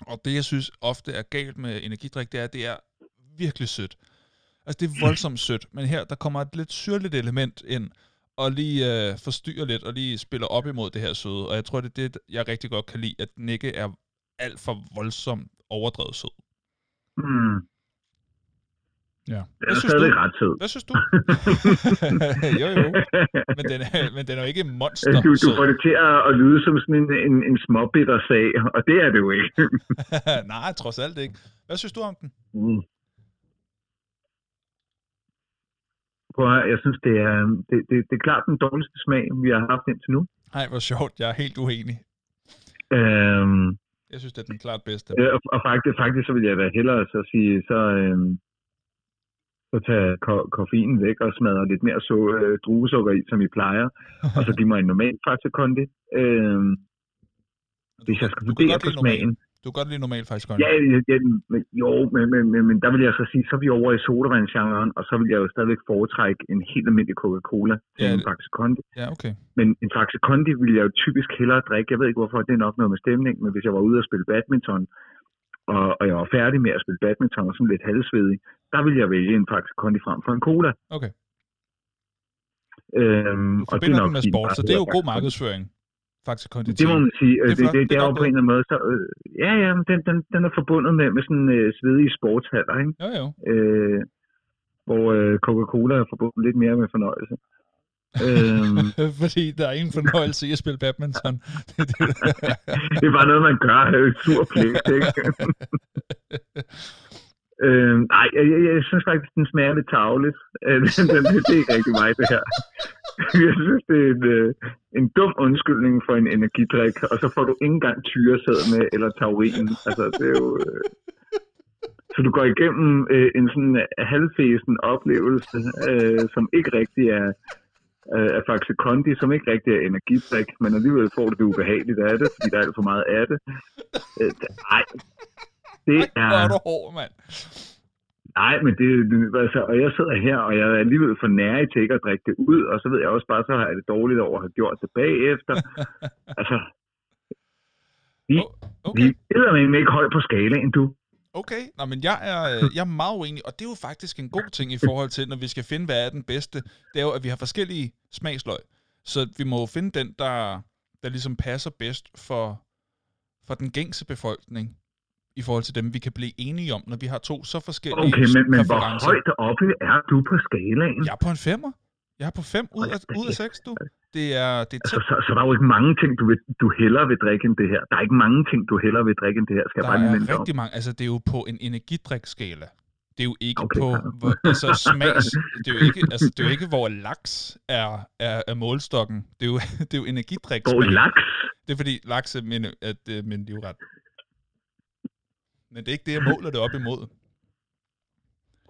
Og det jeg synes ofte er galt med energidrik, det er, at det er virkelig sødt. Altså det er voldsomt sødt, men her der kommer et lidt syrligt element ind, og lige øh, forstyrrer lidt, og lige spiller op imod det her søde. Og jeg tror, det er det, jeg rigtig godt kan lide, at den ikke er alt for voldsomt overdrevet sød. Mm. Ja. Den er stadig ret sød. Hvad synes du? jo, jo. Men den, er, men den er jo ikke monster Du, du får det til at, lyde som sådan en, en, en småbitter sag, og det er det jo ikke. Nej, trods alt ikke. Hvad synes du om den? Mm. Prøv at jeg synes, det er, det, det, det er klart den dårligste smag, vi har haft indtil nu. Nej, hvor sjovt. Jeg er helt uenig. Øhm, Jeg synes, det er den klart bedste. øh, og, og faktisk, faktisk så vil jeg da hellere så sige, så, øhm, så tage ko- koffeinen væk og smadre lidt mere så, øh, druesukker i, som I plejer, og så give mig en normal Faxe Kondi. Øhm, hvis jeg skal vurdere på lide normal. Du kan godt lide normal faktisk godt. Ja, ja, men, jo, men, men, men, men, der vil jeg så sige, så er vi over i sodavandsgenren, og så vil jeg jo stadigvæk foretrække en helt almindelig Coca-Cola til Ja, en det- Faxe Kondi. Ja, okay. Men en Faxe Kondi ville jeg jo typisk hellere drikke. Jeg ved ikke hvorfor, det er nok noget med stemning, men hvis jeg var ude og spille badminton, og, og jeg var færdig med at spille badminton og sådan lidt halvsvedig, der ville jeg vælge en Faxe Kondi frem for en cola. Okay. Øhm, Du forbinder den med fordi den sport, bare så det er jo god markedsføring. Faktisk Kondi Det må man sige. Det er Det, det, det, Det det er er jo på en eller anden måde, så, øh, ja, ja, den, den, den er forbundet med, med sådan øh, svedige sportshaller, ikke? Jo, jo. Øh, hvor øh, Coca-Cola er forbundet lidt mere med fornøjelse. øhm, Fordi der er ingen fornøjelse i at spille badminton. Det, det, det er bare noget, man gør af et sur pligt, ikke? Øh, nej, jeg, jeg, jeg synes faktisk, den smager lidt tavligt. Øh, den, den, det er ikke rigtig mig, det her. Jeg synes, det er en, øh, en dum undskyldning for en energidrik, og så får du ikke engang tyresæd med, eller taurin. Altså, det er jo... Øh... Så du går igennem øh, en sådan halvfæsen oplevelse, øh, som ikke rigtig er, øh, er Faxe Kondi, som ikke rigtig er energidrik, men alligevel får du det ubehageligt af det, fordi der er alt for meget af det. Øh, nej, det Hvor er er... du hård, mand. Nej, men det, altså, og jeg sidder her, og jeg er alligevel for nær til ikke at drikke det ud, og så ved jeg også bare, så har jeg det dårligt over at have gjort det bagefter. altså, vi, Oh, vi okay, er ikke højt på skalaen, du. okay. Nå, men jeg er, øh, jeg er meget uenig, og det er jo faktisk en god ting i forhold til, når vi skal finde, hvad er den bedste. Det er jo, at vi har forskellige smagsløg. Så vi må jo finde den, der, der ligesom passer bedst for, for den gængse befolkning i forhold til dem, vi kan blive enige om, når vi har to så forskellige Okay, men, men hvor højt oppe er du på skalaen? Jeg er på en femmer. Jeg er på 5 ud af, ud af 6, du. Det er, det er Altså, så, så der er jo ikke mange ting, du, vil, du hellere vil drikke end det her. Der er ikke mange ting, du hellere vil drikke end det her, skal jeg Der bare lige er dig om. rigtig mange. Altså, det er jo på en energidrikskala. Det er jo ikke Okay, på, hvor, altså smags, det er jo ikke, altså, det er jo ikke, hvor laks er, er, er målstokken. Det er jo, det er jo energidrik. Hvor laks? Det er fordi laks er min, at, det er min livret. Men det er ikke det, jeg måler det op imod.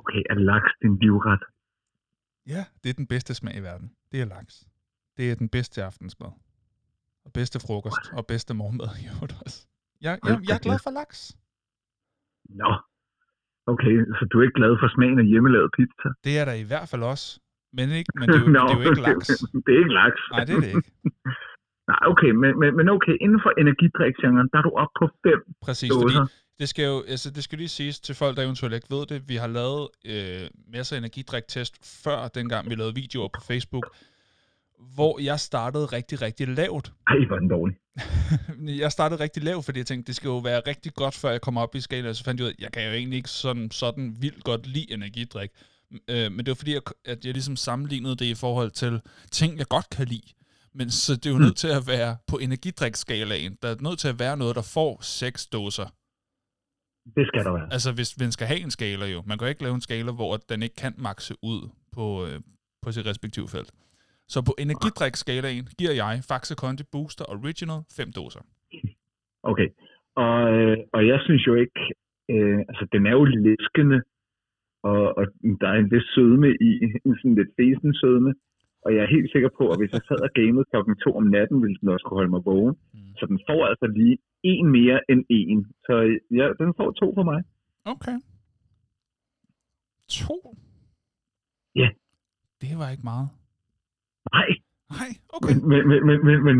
Okay, er laks din livret? Ja, det er den bedste smag i verden. Det er laks. Det er den bedste aftensmad. Og bedste frokost. Og bedste morgenmad i øvrigt også. Jeg, jeg, jeg er glad for laks. Nå. Okay, så du er ikke glad for smagen af hjemmelavet pizza? Det er der i hvert fald også. Men, ikke, men det, er jo, Nå, det er jo ikke laks. det er ikke laks. Nej, det er det ikke. Nej, okay, men, men, men okay, inden for energidriksgenren, der er du oppe på fem Præcis, fordi dåser. Det skal jo, altså det skal lige siges til folk, der eventuelt ikke ved det. Vi har lavet øh, masser af energidriktest før, dengang vi lavede videoer på Facebook, hvor jeg startede rigtig, rigtig lavt. Ej, er den dårlig. jeg startede rigtig lavt, fordi jeg tænkte, det skal jo være rigtig godt, før jeg kommer op i skala, og så fandt jeg ud af, at jeg kan jo egentlig ikke sådan, sådan vildt godt lide energidrik. Øh, men det var fordi, jeg, at jeg ligesom sammenlignede det i forhold til ting, jeg godt kan lide. Men så det er jo nødt til at være på energidrikskalaen. Der er nødt til at være noget, der får seks dåser. Det skal der være. Altså, hvis man skal have en skala jo. Man kan ikke lave en skala, hvor den ikke kan makse ud på, øh, på sit respektive felt. Så på energidrikskalaen giver jeg Faxe Kondi Booster Original 5 doser. Okay, og, øh, og jeg synes jo ikke, øh, altså den er jo læskende, og, og der er en vis sødme i, en sådan lidt fesen sødme, og jeg er helt sikker på, at hvis jeg sad og gamede klokken to om natten, ville den også kunne holde mig vågen. Mm. Så den får altså lige en mere end en. Så ja, den får to for mig. Okay. To? Ja. Det var ikke meget. Nej, Nej, okay. men, men, men, men, men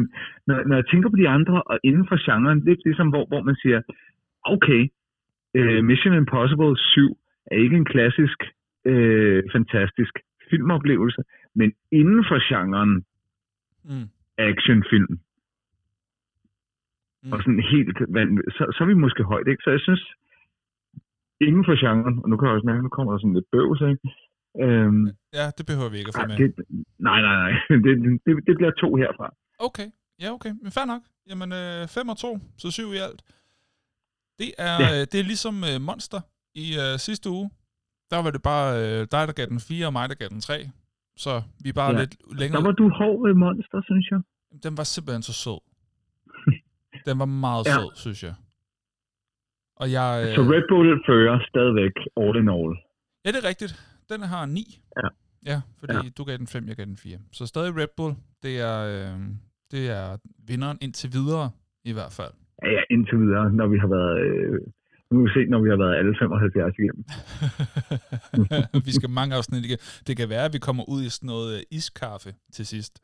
når, når jeg tænker på de andre, og inden for genren, lidt ligesom hvor, hvor man siger, okay, øh, Mission Impossible 7 er ikke en klassisk, øh, fantastisk filmoplevelse, men inden for genren Mm. actionfilm, Mm. og sådan helt, vanv- så, så er vi måske højt, ikke? Så jeg synes, inden for genren, og nu kan jeg også mærke, nu kommer der sådan lidt bøvs, ikke? Øhm, Ja, det behøver vi ikke at få med. det, nej, nej, nej, det, det, det bliver to herfra. Okay, ja okay, men fair nok. Jamen, 5 og 2, så 7 i alt. Det er, Ja. øh, det er ligesom øh, Monster i øh, sidste uge. Der var det bare øh, dig, der gav den 4, og mig, der gav den 3. Så vi er bare Ja. lidt længere. Der var du hård ved monster, synes jeg. Den var simpelthen så sød. Den var meget Ja. sød, synes jeg. Og jeg... Øh, Så Red Bull fører stadigvæk all in all. Ja, det er rigtigt. Den har 9. Ja. Ja, fordi Ja. du gav den 5, jeg gav den 4. Så stadig Red Bull, det er, øh, det er vinderen indtil videre, i hvert fald. Ja, ja, indtil videre, når vi har været... Øh, nu vil vi se, når vi har været alle 75 igennem. vi skal mange afsnit igen. Det kan være, at vi kommer ud i sådan noget øh, iskaffe til sidst.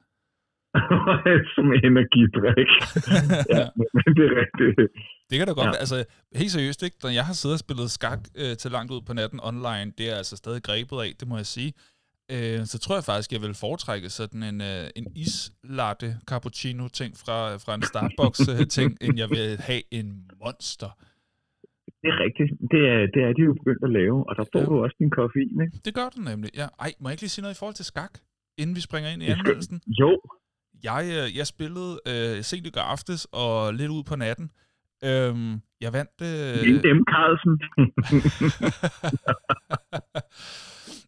Som energidrik. ja, men det er rigtigt. Det kan da godt ja. være. Altså, helt seriøst, ikke? Når jeg har siddet og spillet skak øh, til langt ud på natten online, det er altså stadig grebet af, det må jeg sige. Øh, så tror jeg faktisk, jeg vil foretrække sådan en, øh, en islatte cappuccino-ting fra, fra en Starbucks-ting, end jeg vil have en monster. Det er rigtigt. Det er, det er de jo begyndt at lave, og der får ja. du også din koffein, ikke? Det gør du nemlig, ja. Ej, må jeg ikke lige sige noget i forhold til skak, inden vi springer ind i anmeldelsen? Jo. Jeg, øh, jeg spillede øh, sent i går aftes og lidt ud på natten. Øhm, jeg vandt... Øh... M. Carlsen.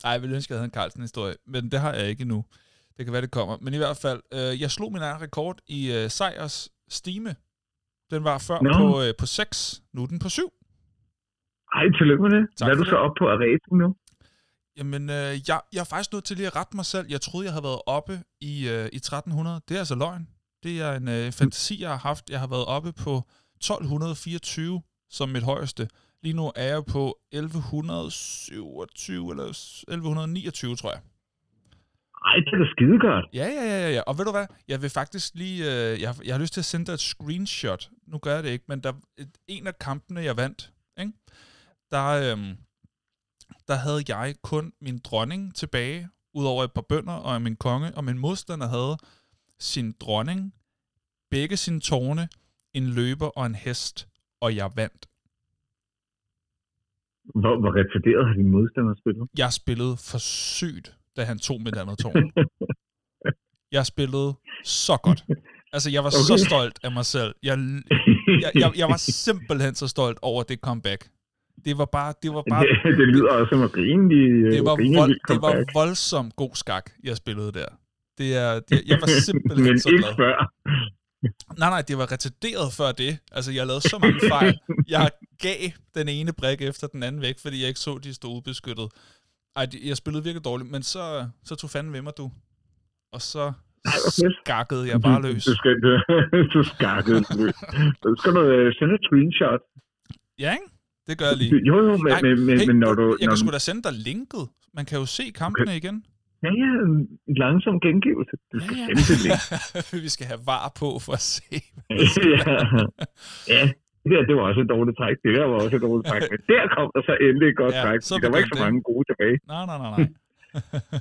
Ej, jeg ville ønske, jeg havde en Carlsen-historie, men det har jeg ikke endnu. Det kan være, det kommer. Men i hvert fald, øh, jeg slog min egen rekord i øh, sejrs stime. Den var før no. på, øh, på 6, nu er den på 7. Ej, tillykke med det. Tak Hvad er du så op på at nu? Jamen, øh, jeg, jeg er faktisk nødt til lige at rette mig selv. Jeg troede, jeg havde været oppe i, øh, i 1300. Det er altså løgn. Det er en øh, fantasi, jeg har haft. Jeg har været oppe på 1224 som mit højeste. Lige nu er jeg på 1127 eller 1129, tror jeg. Ej, det er da skide godt. Ja, ja, ja, ja. Og ved du hvad? Jeg vil faktisk lige... Øh, jeg, jeg har lyst til at sende dig et screenshot. Nu gør jeg det ikke, men der, et, en af kampene, jeg vandt, ikke? Der, øh, der havde jeg kun min dronning tilbage, udover et par bønder og min konge, og min modstander havde sin dronning, begge sine tårne, en løber og en hest, og jeg vandt. Hvor, hvor retarderet har din modstander spillet? Jeg spillede for sygt, da han tog mit andet tårn. jeg spillede så godt. Altså, jeg var okay. så stolt af mig selv. Jeg, jeg, jeg, jeg var simpelthen så stolt over det comeback. Det var bare... Det, var bare, det, det lyder også som en rimelig det var, vold, det var voldsomt god skak, jeg spillede der. Det er, det, jeg var simpelthen Men så glad. ikke før. Nej, nej, det var retarderet før det. Altså, jeg lavede så mange fejl. Jeg gav den ene brik efter den anden væk, fordi jeg ikke så, de stod ubeskyttet. Ej, jeg spillede virkelig dårligt, men så, så tog fanden ved mig, du. Og så skakkede jeg bare løs. Du, skal, du, skakkede løs. Du skal du øh, sende et screenshot. Ja, ikke? Det gør jeg lige. Jo, jo, men, Ej, men, men, hey, men når du... Jeg når kan sgu da sende dig linket. Man kan jo se kampene okay. igen. Ja, ja, en langsom gengivelse. Du skal ja, ja. det. Vi skal have var på for at se. ja, ja. Det var også et dårligt træk. Det der var også et dårligt træk. Men der kom der så endelig et godt ja, træk. Der var ikke så mange gode tilbage. Nej, nej, nej, nej.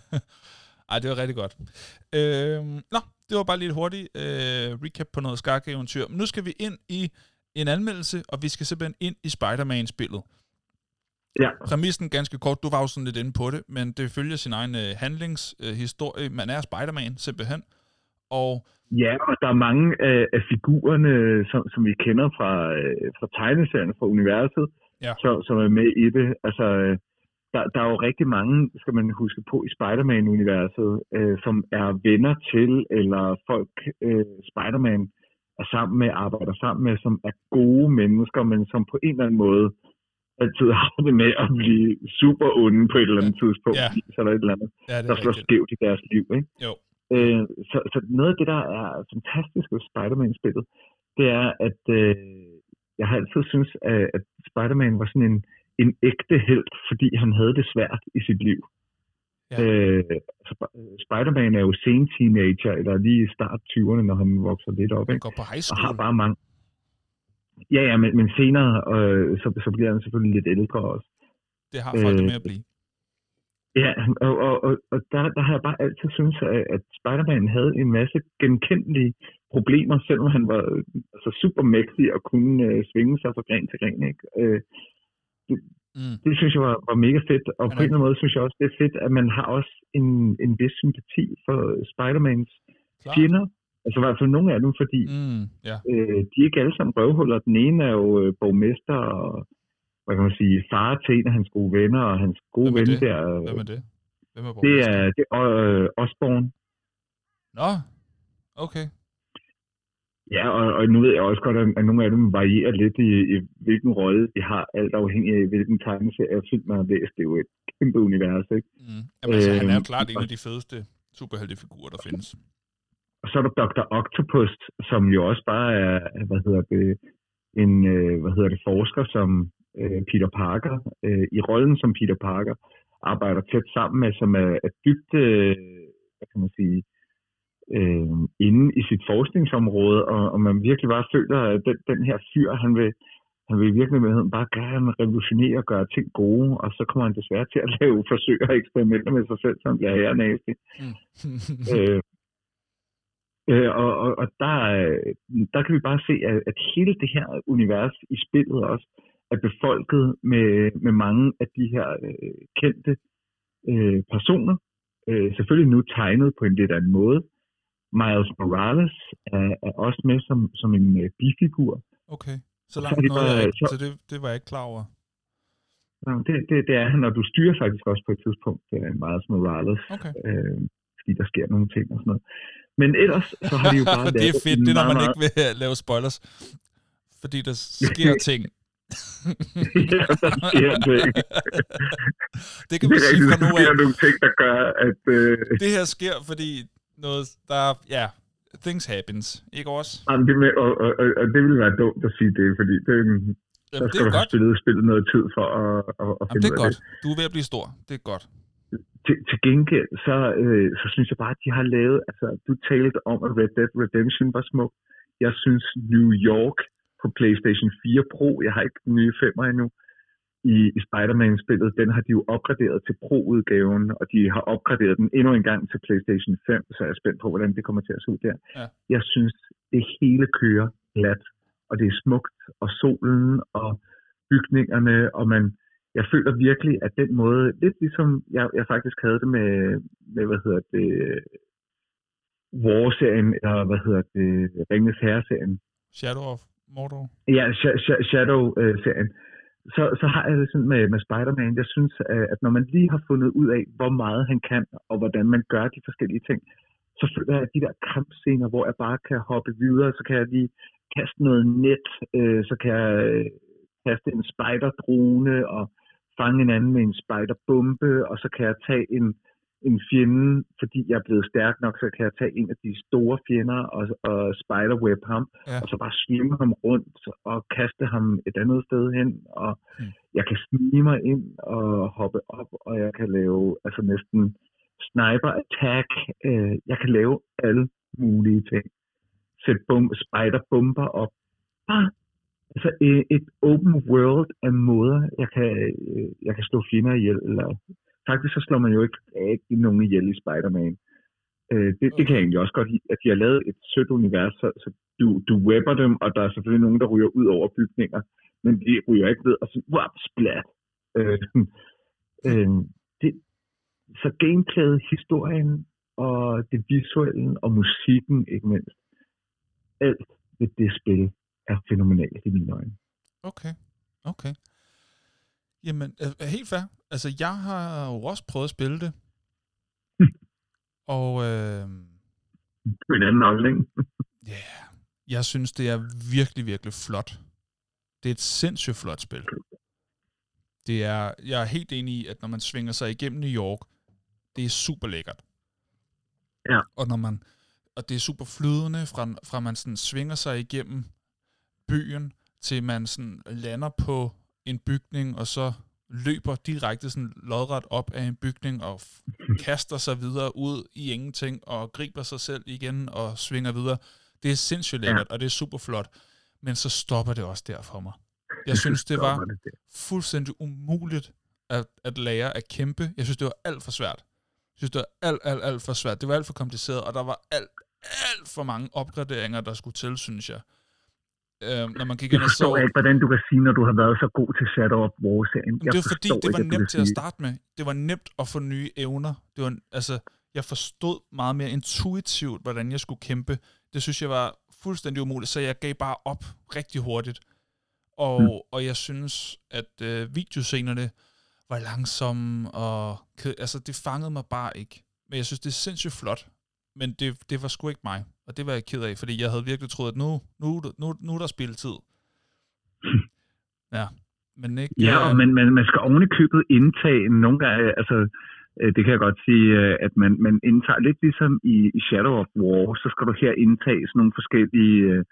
Ej, det var rigtig godt. Øhm, nå, det var bare lige et hurtigt øh, recap på noget skak-eventyr. Men nu skal vi ind i en anmeldelse, og vi skal simpelthen ind i Spider-Man-spillet. Ja. Præmissen ganske kort, du var jo sådan lidt inde på det, men det følger sin egen øh, handlingshistorie. Øh, man er Spider-Man simpelthen. Og Ja, og der er mange af, af figurerne, som, som vi kender fra, øh, fra tegneserien, fra universet, ja. så, som er med i det. Altså, øh, der, der er jo rigtig mange, skal man huske på, i Spider-Man-universet, øh, som er venner til, eller folk, øh, Spider-Man er sammen med, arbejder sammen med, som er gode mennesker, men som på en eller anden måde altid har det med at blive super onde på et eller andet ja. tidspunkt, ja. er der et eller andet, ja, der slår skævt i deres liv. Ikke? Jo. Øh, så, så noget af det, der er fantastisk ved Spider-Man-spillet, det er, at øh, jeg har altid synes, at, at Spider-Man var sådan en, en ægte held, fordi han havde det svært i sit liv. Ja. Øh, Spider-Man er jo sen teenager, eller lige i start 20'erne, når han vokser lidt op. Han går på high school. Og har bare mange, Ja, ja, men, men senere, øh, så, så bliver han selvfølgelig lidt ældre også. Det har folk øh, med at blive. Ja, og, og, og, og der, der har jeg bare altid syntes, at, at Spider-Man havde en masse genkendelige problemer, selvom han var altså, super mægtig og kunne øh, svinge sig fra gren til gren. Ikke? Øh, det, mm. det synes jeg var, var mega fedt, og på en eller anden måde synes jeg også, det er fedt, at man har også en, en vis sympati for Spider-Mans fjender, Altså i hvert fald nogle af dem, fordi mm, yeah. øh, de er ikke alle sammen røvhuller. Den ene er jo øh, borgmester og hvad kan man sige, far til en af hans gode venner, og hans gode ven det? der. Hvem er det? Hvem er det er, det er øh, Osborne. Nå, okay. Ja, og, og nu ved jeg også godt, at, nogle af dem varierer lidt i, i hvilken rolle de har, alt afhængig af hvilken tegneserie film man har læst. Det er jo et kæmpe univers, ikke? Mm. Jamen, altså, han er jo øhm, klart en af de fedeste superheltefigurer, der findes. Og så er der Dr. Octopus, som jo også bare er, hvad hedder det, en øh, hvad hedder det, forsker som øh, Peter Parker, øh, i rollen som Peter Parker, arbejder tæt sammen med, som er, er dybt, øh, hvad kan man sige, øh, inde i sit forskningsområde, og, og man virkelig bare føler, at den, den her fyr, han vil, han vil i virkeligheden bare gerne revolutionere og gøre ting gode, og så kommer han desværre til at lave forsøg og eksperimenter med sig selv, som bliver her næste. Mm. øh, øh, og, og, og der, der kan vi bare se, at, at hele det her univers i spillet også er befolket med, med mange af de her øh, kendte øh, personer. Øh, selvfølgelig nu tegnet på en lidt anden måde. Miles Morales er, er også med som, som en øh, bifigur. Okay. Så langt så noget, jeg, så, så det, det var jeg ikke klar over. Det, det, det er han, og du styrer faktisk også på et tidspunkt uh, Miles Morales. Okay. Øh, fordi der sker nogle ting og sådan noget. Men ellers, så har de jo bare Det er fedt, det er, når man ikke vil lave spoilers. Fordi der sker ting. ja, der sker ting. det kan vi sige fra nu af. Der sker nogle ting, der gør, at... Uh... Det her sker, fordi noget, der, ja, things happens, ikke også? Jamen, det med, og, og, og, og, det ville være dumt at sige det, fordi det, Jamen, der skal det er du have spillet, spillet noget tid for at, at, at finde det er godt. Det. Du er ved at blive stor. Det er godt. Til, til gengæld, så, øh, så synes jeg bare, at de har lavet, altså du talte om, at Red Dead Redemption var smuk. Jeg synes New York på PlayStation 4 Pro, jeg har ikke den nye 5'er endnu, i, i Spider-Man-spillet, den har de jo opgraderet til Pro-udgaven, og de har opgraderet den endnu en gang til PlayStation 5, så jeg er spændt på, hvordan det kommer til at se ud der. Ja. Jeg synes, det hele kører glat, og det er smukt, og solen, og bygningerne, og man, jeg føler virkelig, at den måde, lidt ligesom jeg, jeg faktisk havde det med, med hvad hedder det, War-serien, eller hvad hedder det, Ringens Herre-serien. Shadow of Mordor? Ja, Shadow-serien. Uh, så, så har jeg det sådan med, med Spider-Man. Jeg synes, øh, at når man lige har fundet ud af, hvor meget han kan, og hvordan man gør de forskellige ting, så føler jeg, at de der kampscener, hvor jeg bare kan hoppe videre, så kan jeg lige kaste noget net, øh, så kan jeg øh, kaste en spider-drone og fange en anden med en spider-bombe, og så kan jeg tage en, en fjende, fordi jeg er blevet stærk nok, så kan jeg tage en af de store fjender og, og spiderweb ham, ja. og så bare svinge ham rundt og kaste ham et andet sted hen, og mm. jeg kan snige mig ind og hoppe op, og jeg kan lave altså næsten sniper attack, øh, jeg kan lave alle mulige ting. Sæt bum, spider-bomber op. Bare altså et, et open world af måder, jeg kan, øh, jeg kan slå fjender ihjel, eller faktisk så slår man jo ikke rigtig nogen ihjel i Spider-Man. Øh, det, det kan jeg egentlig også godt lide, at de har lavet et sødt univers, så, så du, du webber dem, og der er selvfølgelig nogen, der ryger ud over bygninger, men de ryger ikke ved og siger, wow, splat. Øh, øh, det, så gameplayet, historien, og det visuelle, og musikken ikke mindst, alt ved det spil er fænomenalt i mine øjne. Okay, okay. Jamen, helt fair. Altså, jeg har jo også prøvet at spille det. og... Øh, en anden afling. Ja, yeah, jeg synes, det er virkelig, virkelig flot. Det er et sindssygt flot spil. Det er, jeg er helt enig i, at når man svinger sig igennem New York, det er super lækkert. Ja. Og når man, og det er super flydende, fra, fra man sådan svinger sig igennem byen, til man sådan lander på en bygning, og så løber direkte sådan lodret op af en bygning og kaster sig videre ud i ingenting og griber sig selv igen og svinger videre. Det er sindssygt lækkert, ja. og det er super flot. Men så stopper det også der for mig. Jeg synes, det var fuldstændig umuligt at, at lære at kæmpe. Jeg synes, det var alt for svært. Jeg synes, det var alt, alt, alt for svært. Det var alt for kompliceret, og der var alt, alt for mange opgraderinger, der skulle til, synes jeg øh, når man gik ind og så... Jeg ikke, hvordan du kan sige, når du har været så god til Shadow of War-serien. Det var fordi, det var ikke, nemt til at starte med. Det var nemt at få nye evner. Det var, altså, jeg forstod meget mere intuitivt, hvordan jeg skulle kæmpe. Det synes jeg var fuldstændig umuligt, så jeg gav bare op rigtig hurtigt. Og, mm. og jeg synes, at øh, videoscenerne var langsomme, og altså, det fangede mig bare ikke. Men jeg synes, det er sindssygt flot men det, det var sgu ikke mig. Og det var jeg ked af, fordi jeg havde virkelig troet, at nu, nu, nu, nu er der spilletid. Ja, men ikke... Ja, og man, man, man skal oven i købet indtage nogle gange, altså øh, det kan jeg godt sige, øh, at man, man indtager lidt ligesom i, i Shadow of War, så skal du her indtage sådan nogle forskellige øh,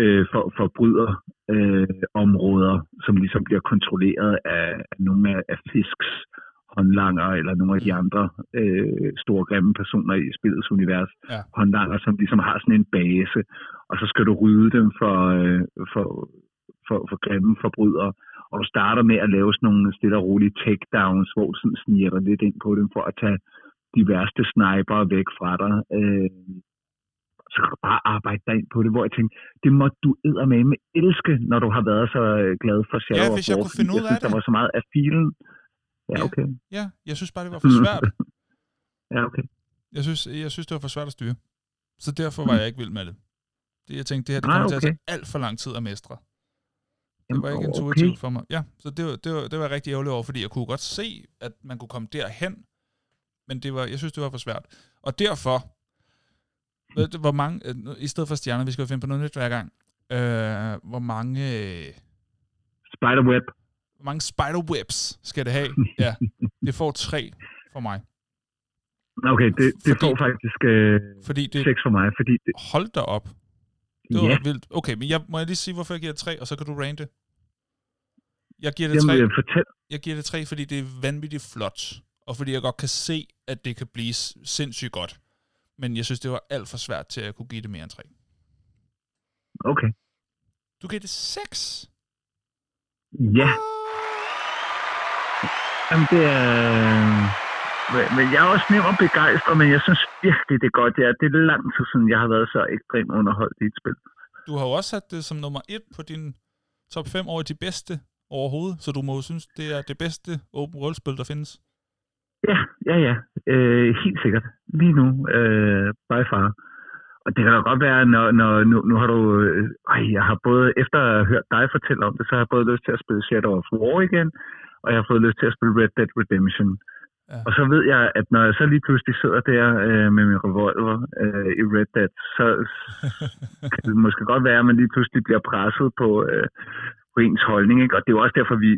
øh, for, forbryder øh, områder, som ligesom bliver kontrolleret af, af nogle af, af fisks håndlanger, eller nogle af de andre øh, store grimme personer i spillets univers, Ja. håndlanger, som ligesom har sådan en base, og så skal du rydde dem for, øh, for, for, for grimme forbrydere, og du starter med at lave sådan nogle stille og rolige takedowns, hvor du sådan sniger dig lidt ind på dem, for at tage de værste sniper væk fra dig. Øh, så kan du bare arbejde dig ind på det, hvor jeg tænkte, det må du med elske, når du har været så øh, glad for Shadow Ja, hvis jeg kunne finde ud af det. der var så meget af filen. Ja, okay. Ja, jeg synes bare, det var for svært. Ja, okay. Jeg synes, jeg synes, det var for svært at styre. Så derfor var jeg ikke vild med det. det jeg tænkte, det her det kommer til at okay. tage alt for lang tid at mestre. Det var ikke okay. intuitivt for mig. Ja, så det var, det, var, det var jeg rigtig ærgerlig over, fordi jeg kunne godt se, at man kunne komme derhen, men det var, jeg synes, det var for svært. Og derfor, ved du, hvor mange, øh, i stedet for stjerner, vi skal jo finde på noget nyt hver gang, øh, hvor mange, øh, Spiderweb. Hvor mange spiderwebs skal det have? Ja, det får tre for mig. Okay, det, det Fordi- får faktisk øh, Fordi det, seks for mig, fordi det, hold da op, det var ja, vildt. Okay, men jeg, må jeg lige sige, hvorfor jeg giver det tre, og så kan du rante? Jeg giver det jamen, tre, øh, fortæl, jeg giver det tre, fordi det er vanvittigt flot, og fordi jeg godt kan se, at det kan blive sindssygt godt. Men jeg synes, det var alt for svært til at kunne give det mere end tre. okay. Du giver det seks? Ja, jamen det er... Men, men jeg er også nem og begejstret, men jeg synes virkelig, det er godt. Ja, det er lang tid siden, jeg har været så ekstremt underholdt i et spil. Du har jo også sat det som nummer et på din top 5 over de bedste overhovedet, så du må jo synes, det er det bedste open world-spil, der findes. Ja, ja, ja. Øh, helt sikkert. Lige nu, øh, by far. Og det kan da godt være, når, når nu, nu har du... Øh, jeg har både, efter at have hørt dig fortælle om det, så har jeg både lyst til at spille Shadow of War igen, og jeg har fået lyst til at spille Red Dead Redemption. Ja. Og så ved jeg, at når jeg så lige pludselig sidder der øh, med min revolver øh, i Red Dead, så kan det måske godt være, at man lige pludselig bliver presset på, øh, på ens holdning. Ikke? Og det er jo også derfor, vi,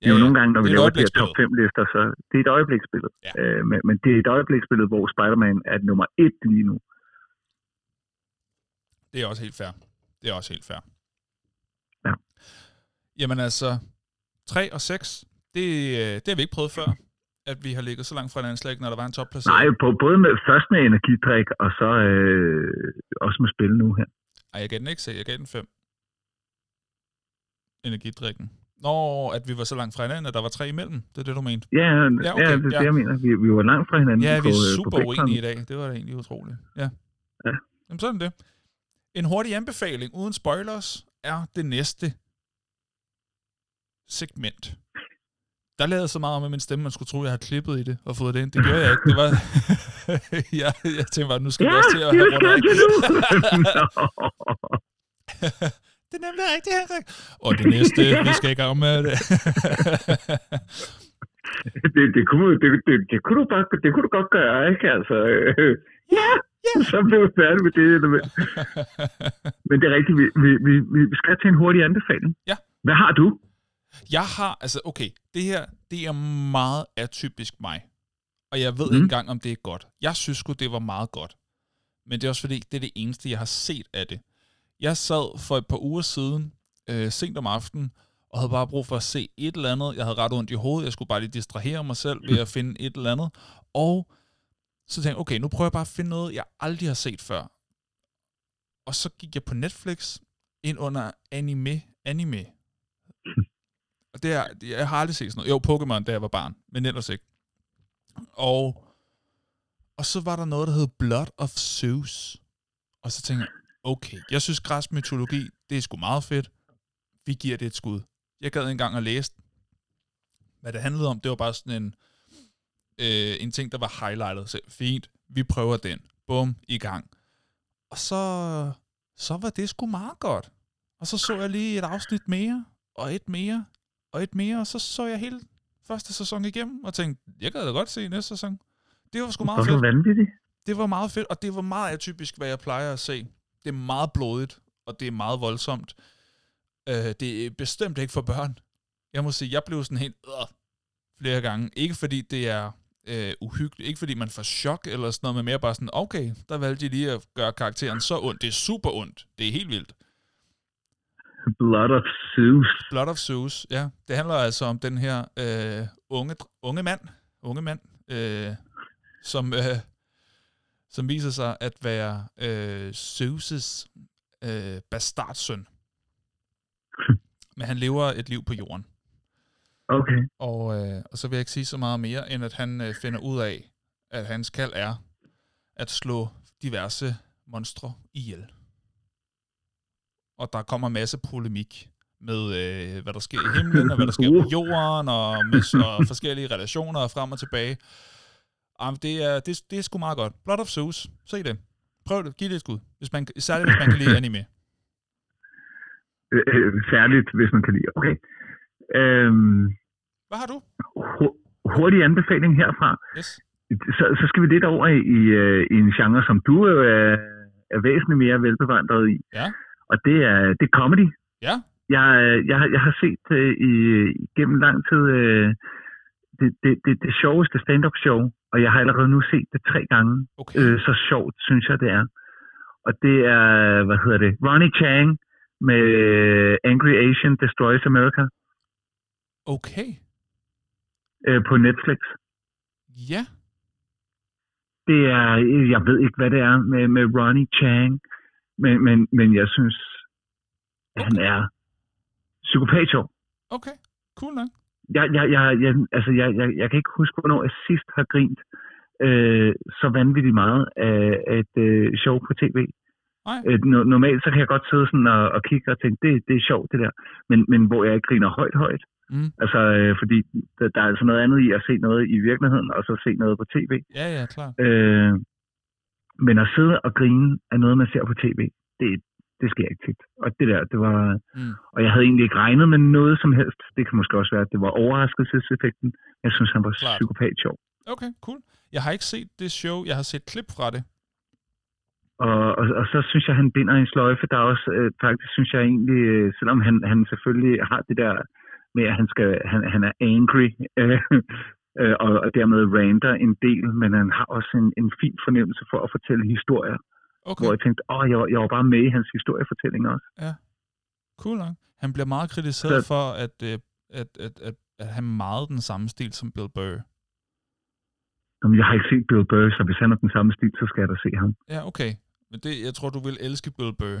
det er jo nogle gange, når vi er laver de her top øjebliksbillede. 5 lister, så det er et øjebliksbillede. Ja. Øh, men, men det er et øjebliksbillede, hvor Spider-Man er nummer et lige nu. Det er også helt fair. Det er også helt fair. Ja. Jamen altså, 3 og 6, det, øh, det har vi ikke prøvet før, at vi har ligget så langt fra en anslag, når der var en topplacering. Nej, på, både med, først med energidrik, og så øh, også med spil nu her. Ej, jeg gav den ikke 6, jeg gav den 5. Energidrikken. Nå, at vi var så langt fra hinanden, at der var tre imellem. Det er det, du mente. Ja, ja, okay, ja det er ja. det, jeg mener. Vi, vi var langt fra hinanden Ja, på, vi er øh, på super begge uenige i dag. Det var da egentlig utroligt. Ja. Ja. Jamen, sådan det. En hurtig anbefaling uden spoilers er det næste segment. Der lavede så meget om med min stemme, man skulle tro, jeg havde klippet i det og fået det ind. Det gjorde jeg ikke. Det var... jeg, jeg tænkte bare, nu skal Ja, vi også til at have rundt nu. Det er nemlig rigtigt, Henrik. Og det næste, vi skal i gang med det. det, det, kunne, det, det, det, kunne du bare, det kunne du godt gøre, ikke? Altså, øh, ja, så blev vi færdige med det element. Men det er rigtigt, vi, vi, vi, vi skal til en hurtig anbefaling. Ja. Hvad har du? Jeg har, altså okay, det her, det er meget atypisk mig. Og jeg ved Mhm. ikke engang, om det er godt. Jeg synes sgu, det var meget godt. Men det er også fordi, det er det eneste, jeg har set af det. Jeg sad for et par uger siden, øh, sent om aftenen, og havde bare brug for at se et eller andet. Jeg havde ret ondt i hovedet, jeg skulle bare lige distrahere mig selv ved at finde et eller andet. Og så tænkte jeg, okay, nu prøver jeg bare at finde noget, jeg aldrig har set før. Og så gik jeg på Netflix ind under anime. Anime. Og det er, jeg har aldrig set sådan noget. Jo, Pokémon, da jeg var barn, men ellers ikke. Og, og så var der noget, der hed Blood of Zeus. Og så tænkte jeg, okay, jeg synes græsk mytologi, det er sgu meget fedt. Vi giver det et skud. Jeg gad engang at læse, hvad det handlede om. Det var bare sådan en, øh, en ting, der var highlightet. Så fint, vi prøver den. Bum, i gang. Og så, så var det sgu meget godt. Og så så jeg lige et afsnit mere, og et mere, og et mere, og så så jeg hele første sæson igennem, og tænkte, jeg gad da godt se næste sæson. Det var sgu meget Det var fedt. vanvittigt. Det var meget fedt, og det var meget atypisk, hvad jeg plejer at se. Det er meget blodigt, og det er meget voldsomt. Øh, det er bestemt ikke for børn. Jeg må sige, jeg blev sådan helt øh, flere gange. Ikke fordi det er øh, uhyggeligt, ikke fordi man får chok eller sådan noget, men mere bare sådan, okay, der valgte de lige at gøre karakteren så ondt. Det er super ondt. Det er helt vildt. Blood of Zeus. Blood of Zeus, ja. Det handler altså om den her øh, unge, unge mand, unge mand, øh, som, øh, som viser sig at være øh, Zeus' øh, bastardsøn. Men han lever et liv på jorden. Okay. Og, øh, og så vil jeg ikke sige så meget mere, end at han øh, finder ud af, at hans kald er at slå diverse monstre ihjel. Og der kommer en masse polemik med, øh, hvad der sker i himlen, og hvad der sker på jorden, og, med, og forskellige relationer frem og tilbage. Jamen, det er, det, det er sgu meget godt. Blood of Zeus. Se det. Prøv det. Giv det et skud. Hvis man, særligt hvis man kan lide anime. Øh, øh, særligt, hvis man kan lide. Okay. Øhm, Hvad har du? hu- hurtig anbefaling herfra. Yes. Så, så skal vi lidt over i, i, øh, i en genre, som du er, er væsentligt mere velbevandret i. Ja. Og det er, det er comedy. Ja. Jeg, jeg, har- jeg har set øh, i, gennem lang tid øh, det, det, det, det sjoveste stand-up show, og jeg har allerede nu set det tre gange. Okay. Øh, så sjovt, synes jeg, det er. Og det er, hvad hedder det, Ronnie Chang med Angry Asian Destroys America Okay. øh, på Netflix. Ja. Det er, jeg ved ikke, hvad det er med, med Ronnie Chang, men, men, men jeg synes, at han er psykopat sjov. Okay. Cool nok. Jeg, jeg, jeg, jeg, altså jeg, jeg, jeg kan ikke huske, hvornår jeg sidst har grint øh, så vanvittigt meget af, af et øh, show på tv. Nej. Øh, no, normalt så kan jeg godt sidde sådan og, og kigge og tænke, det, det er sjovt det der. Men, men hvor jeg ikke griner højt højt. Mm. Altså, øh, fordi der, der er altså noget andet i at se noget i virkeligheden, og så se noget på tv. Ja, ja, klart. Øh, men at sidde og grine af noget, man ser på tv, det, det sker ikke tit. Og det der, det var... Mm. Og jeg havde egentlig ikke regnet med noget som helst. Det kan måske også være, at det var overraskelseseffekten. Jeg synes, han var Klart. psykopat sjov. Okay, cool. Jeg har ikke set det show. Jeg har set klip fra det. Og, og, og så synes jeg, han binder en sløjfe, der også øh, faktisk synes jeg egentlig, øh, selvom han, han selvfølgelig har det der med, at han, skal, han, han er angry, øh, øh, og, og dermed ranter en del, men han har også en, en fin fornemmelse for at fortælle historier, Okay, hvor jeg tænkte, åh, jeg, jeg var bare med i hans historiefortælling også. cool nok. Han bliver meget kritiseret Så- for, at, øh, at, at, at, at han meget den samme stil som Bill Burr. Jamen, jeg har ikke set Bill Burr, så hvis han er den samme stil, så skal jeg da se ham. Ja, okay. Men det, jeg tror, du vil elske Bill Burr.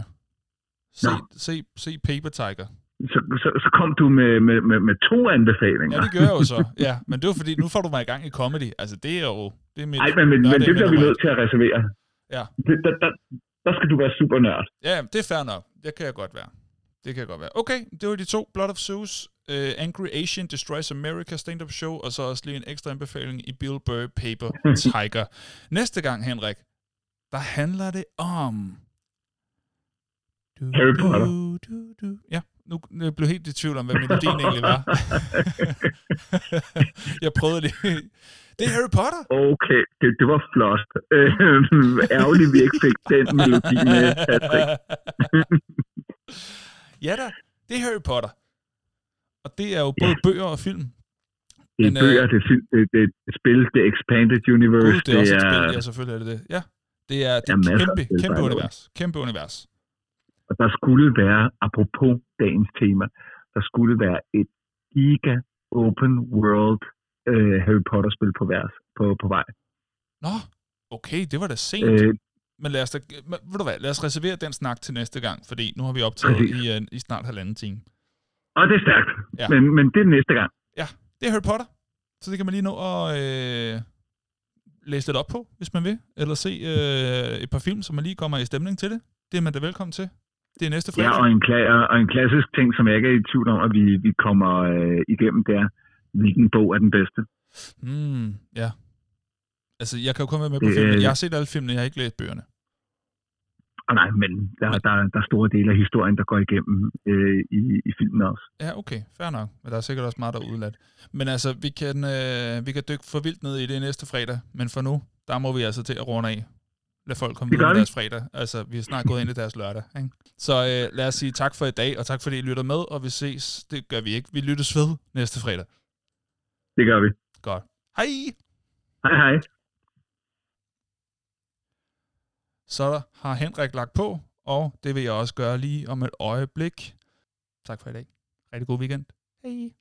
Se, se, se Paper Tiger. Så, så, så kom du med, med, med, med to anbefalinger. Ja, det gør jeg jo så. Ja, men det var fordi, nu får du mig i gang i comedy. Altså, det er jo... Det er mit Nej, men, men, men nørdeemne det bliver vi nødt til at reservere. Ja. Det, der, der, der skal du være super nørd. Ja, det er fair nok. Det kan jeg godt være. Det kan jeg godt være. Okay, det var de to. Blood of Zeus, uh, Angry Asian Destroys America stand-up show, og så også lige en ekstra anbefaling i Bill Burr Paper Tiger. Næste gang, Henrik, der handler det om... Du, Harry Potter. Du, du, du. Ja, nu jeg blev helt i tvivl om, hvad melodien egentlig var. jeg prøvede det. Det er Harry Potter. Okay, det, det var flot. Øh, ærgerligt, vi ikke fik den melodi med, Patrick. ja da, det er Harry Potter. Og det er jo både Ja. bøger og film. Det er Men, øh, bøger, det er, film, det, det er spil, det er Expanded Universe, Gud, det er også et spil. Ja, selvfølgelig er det det. Ja, det er, det er er kæmpe, kæmpe univers. Kæmpe univers. Og der skulle være, apropos dagens tema, der skulle være et giga open world øh, Harry Potter-spil på, vers, på, på vej. Nå, okay, det var da sent. Øh, Men lad os, da, men, ved du hvad, lad os reservere den snak til næste gang, fordi nu har vi optaget Præcis. i, uh, i snart halvanden time. og det er stærkt, Ja. men, men det er næste gang. Det er Harry Potter, så det kan man lige nå at øh, læse lidt op på, hvis man vil, eller se øh, et par film, så man lige kommer i stemning til det. Det er man da velkommen til. Det er næste Ja, fredag. og en, kla- og en klassisk ting, som jeg ikke er i tvivl om, at vi, vi kommer øh, igennem, det er, hvilken bog er den bedste. Mm, ja. Altså, jeg kan jo kun være med på Det, filmen. Jeg har set alle filmene, jeg har ikke læst bøgerne. Og nej, men der, der, der er store dele af historien, der går igennem øh, i, i filmen også. Ja, okay, fair nok. Men der er sikkert også meget, der er udladt. Men altså, vi kan, øh, vi kan dykke for vildt ned i det næste fredag. Men for nu, der må vi altså til at runde af. Lad folk komme videre med deres fredag. Altså, vi er snart gået ind i deres lørdag. Ikke? Så øh, lad os sige tak for i dag, og tak fordi I lytter med, og vi ses. Det gør vi ikke. Vi lyttes ved næste fredag. Det gør vi. Godt. Hej! Hej hej. Så har Henrik lagt på, og det vil jeg også gøre lige om et øjeblik. Tak for i dag. Rigtig god weekend. Hej.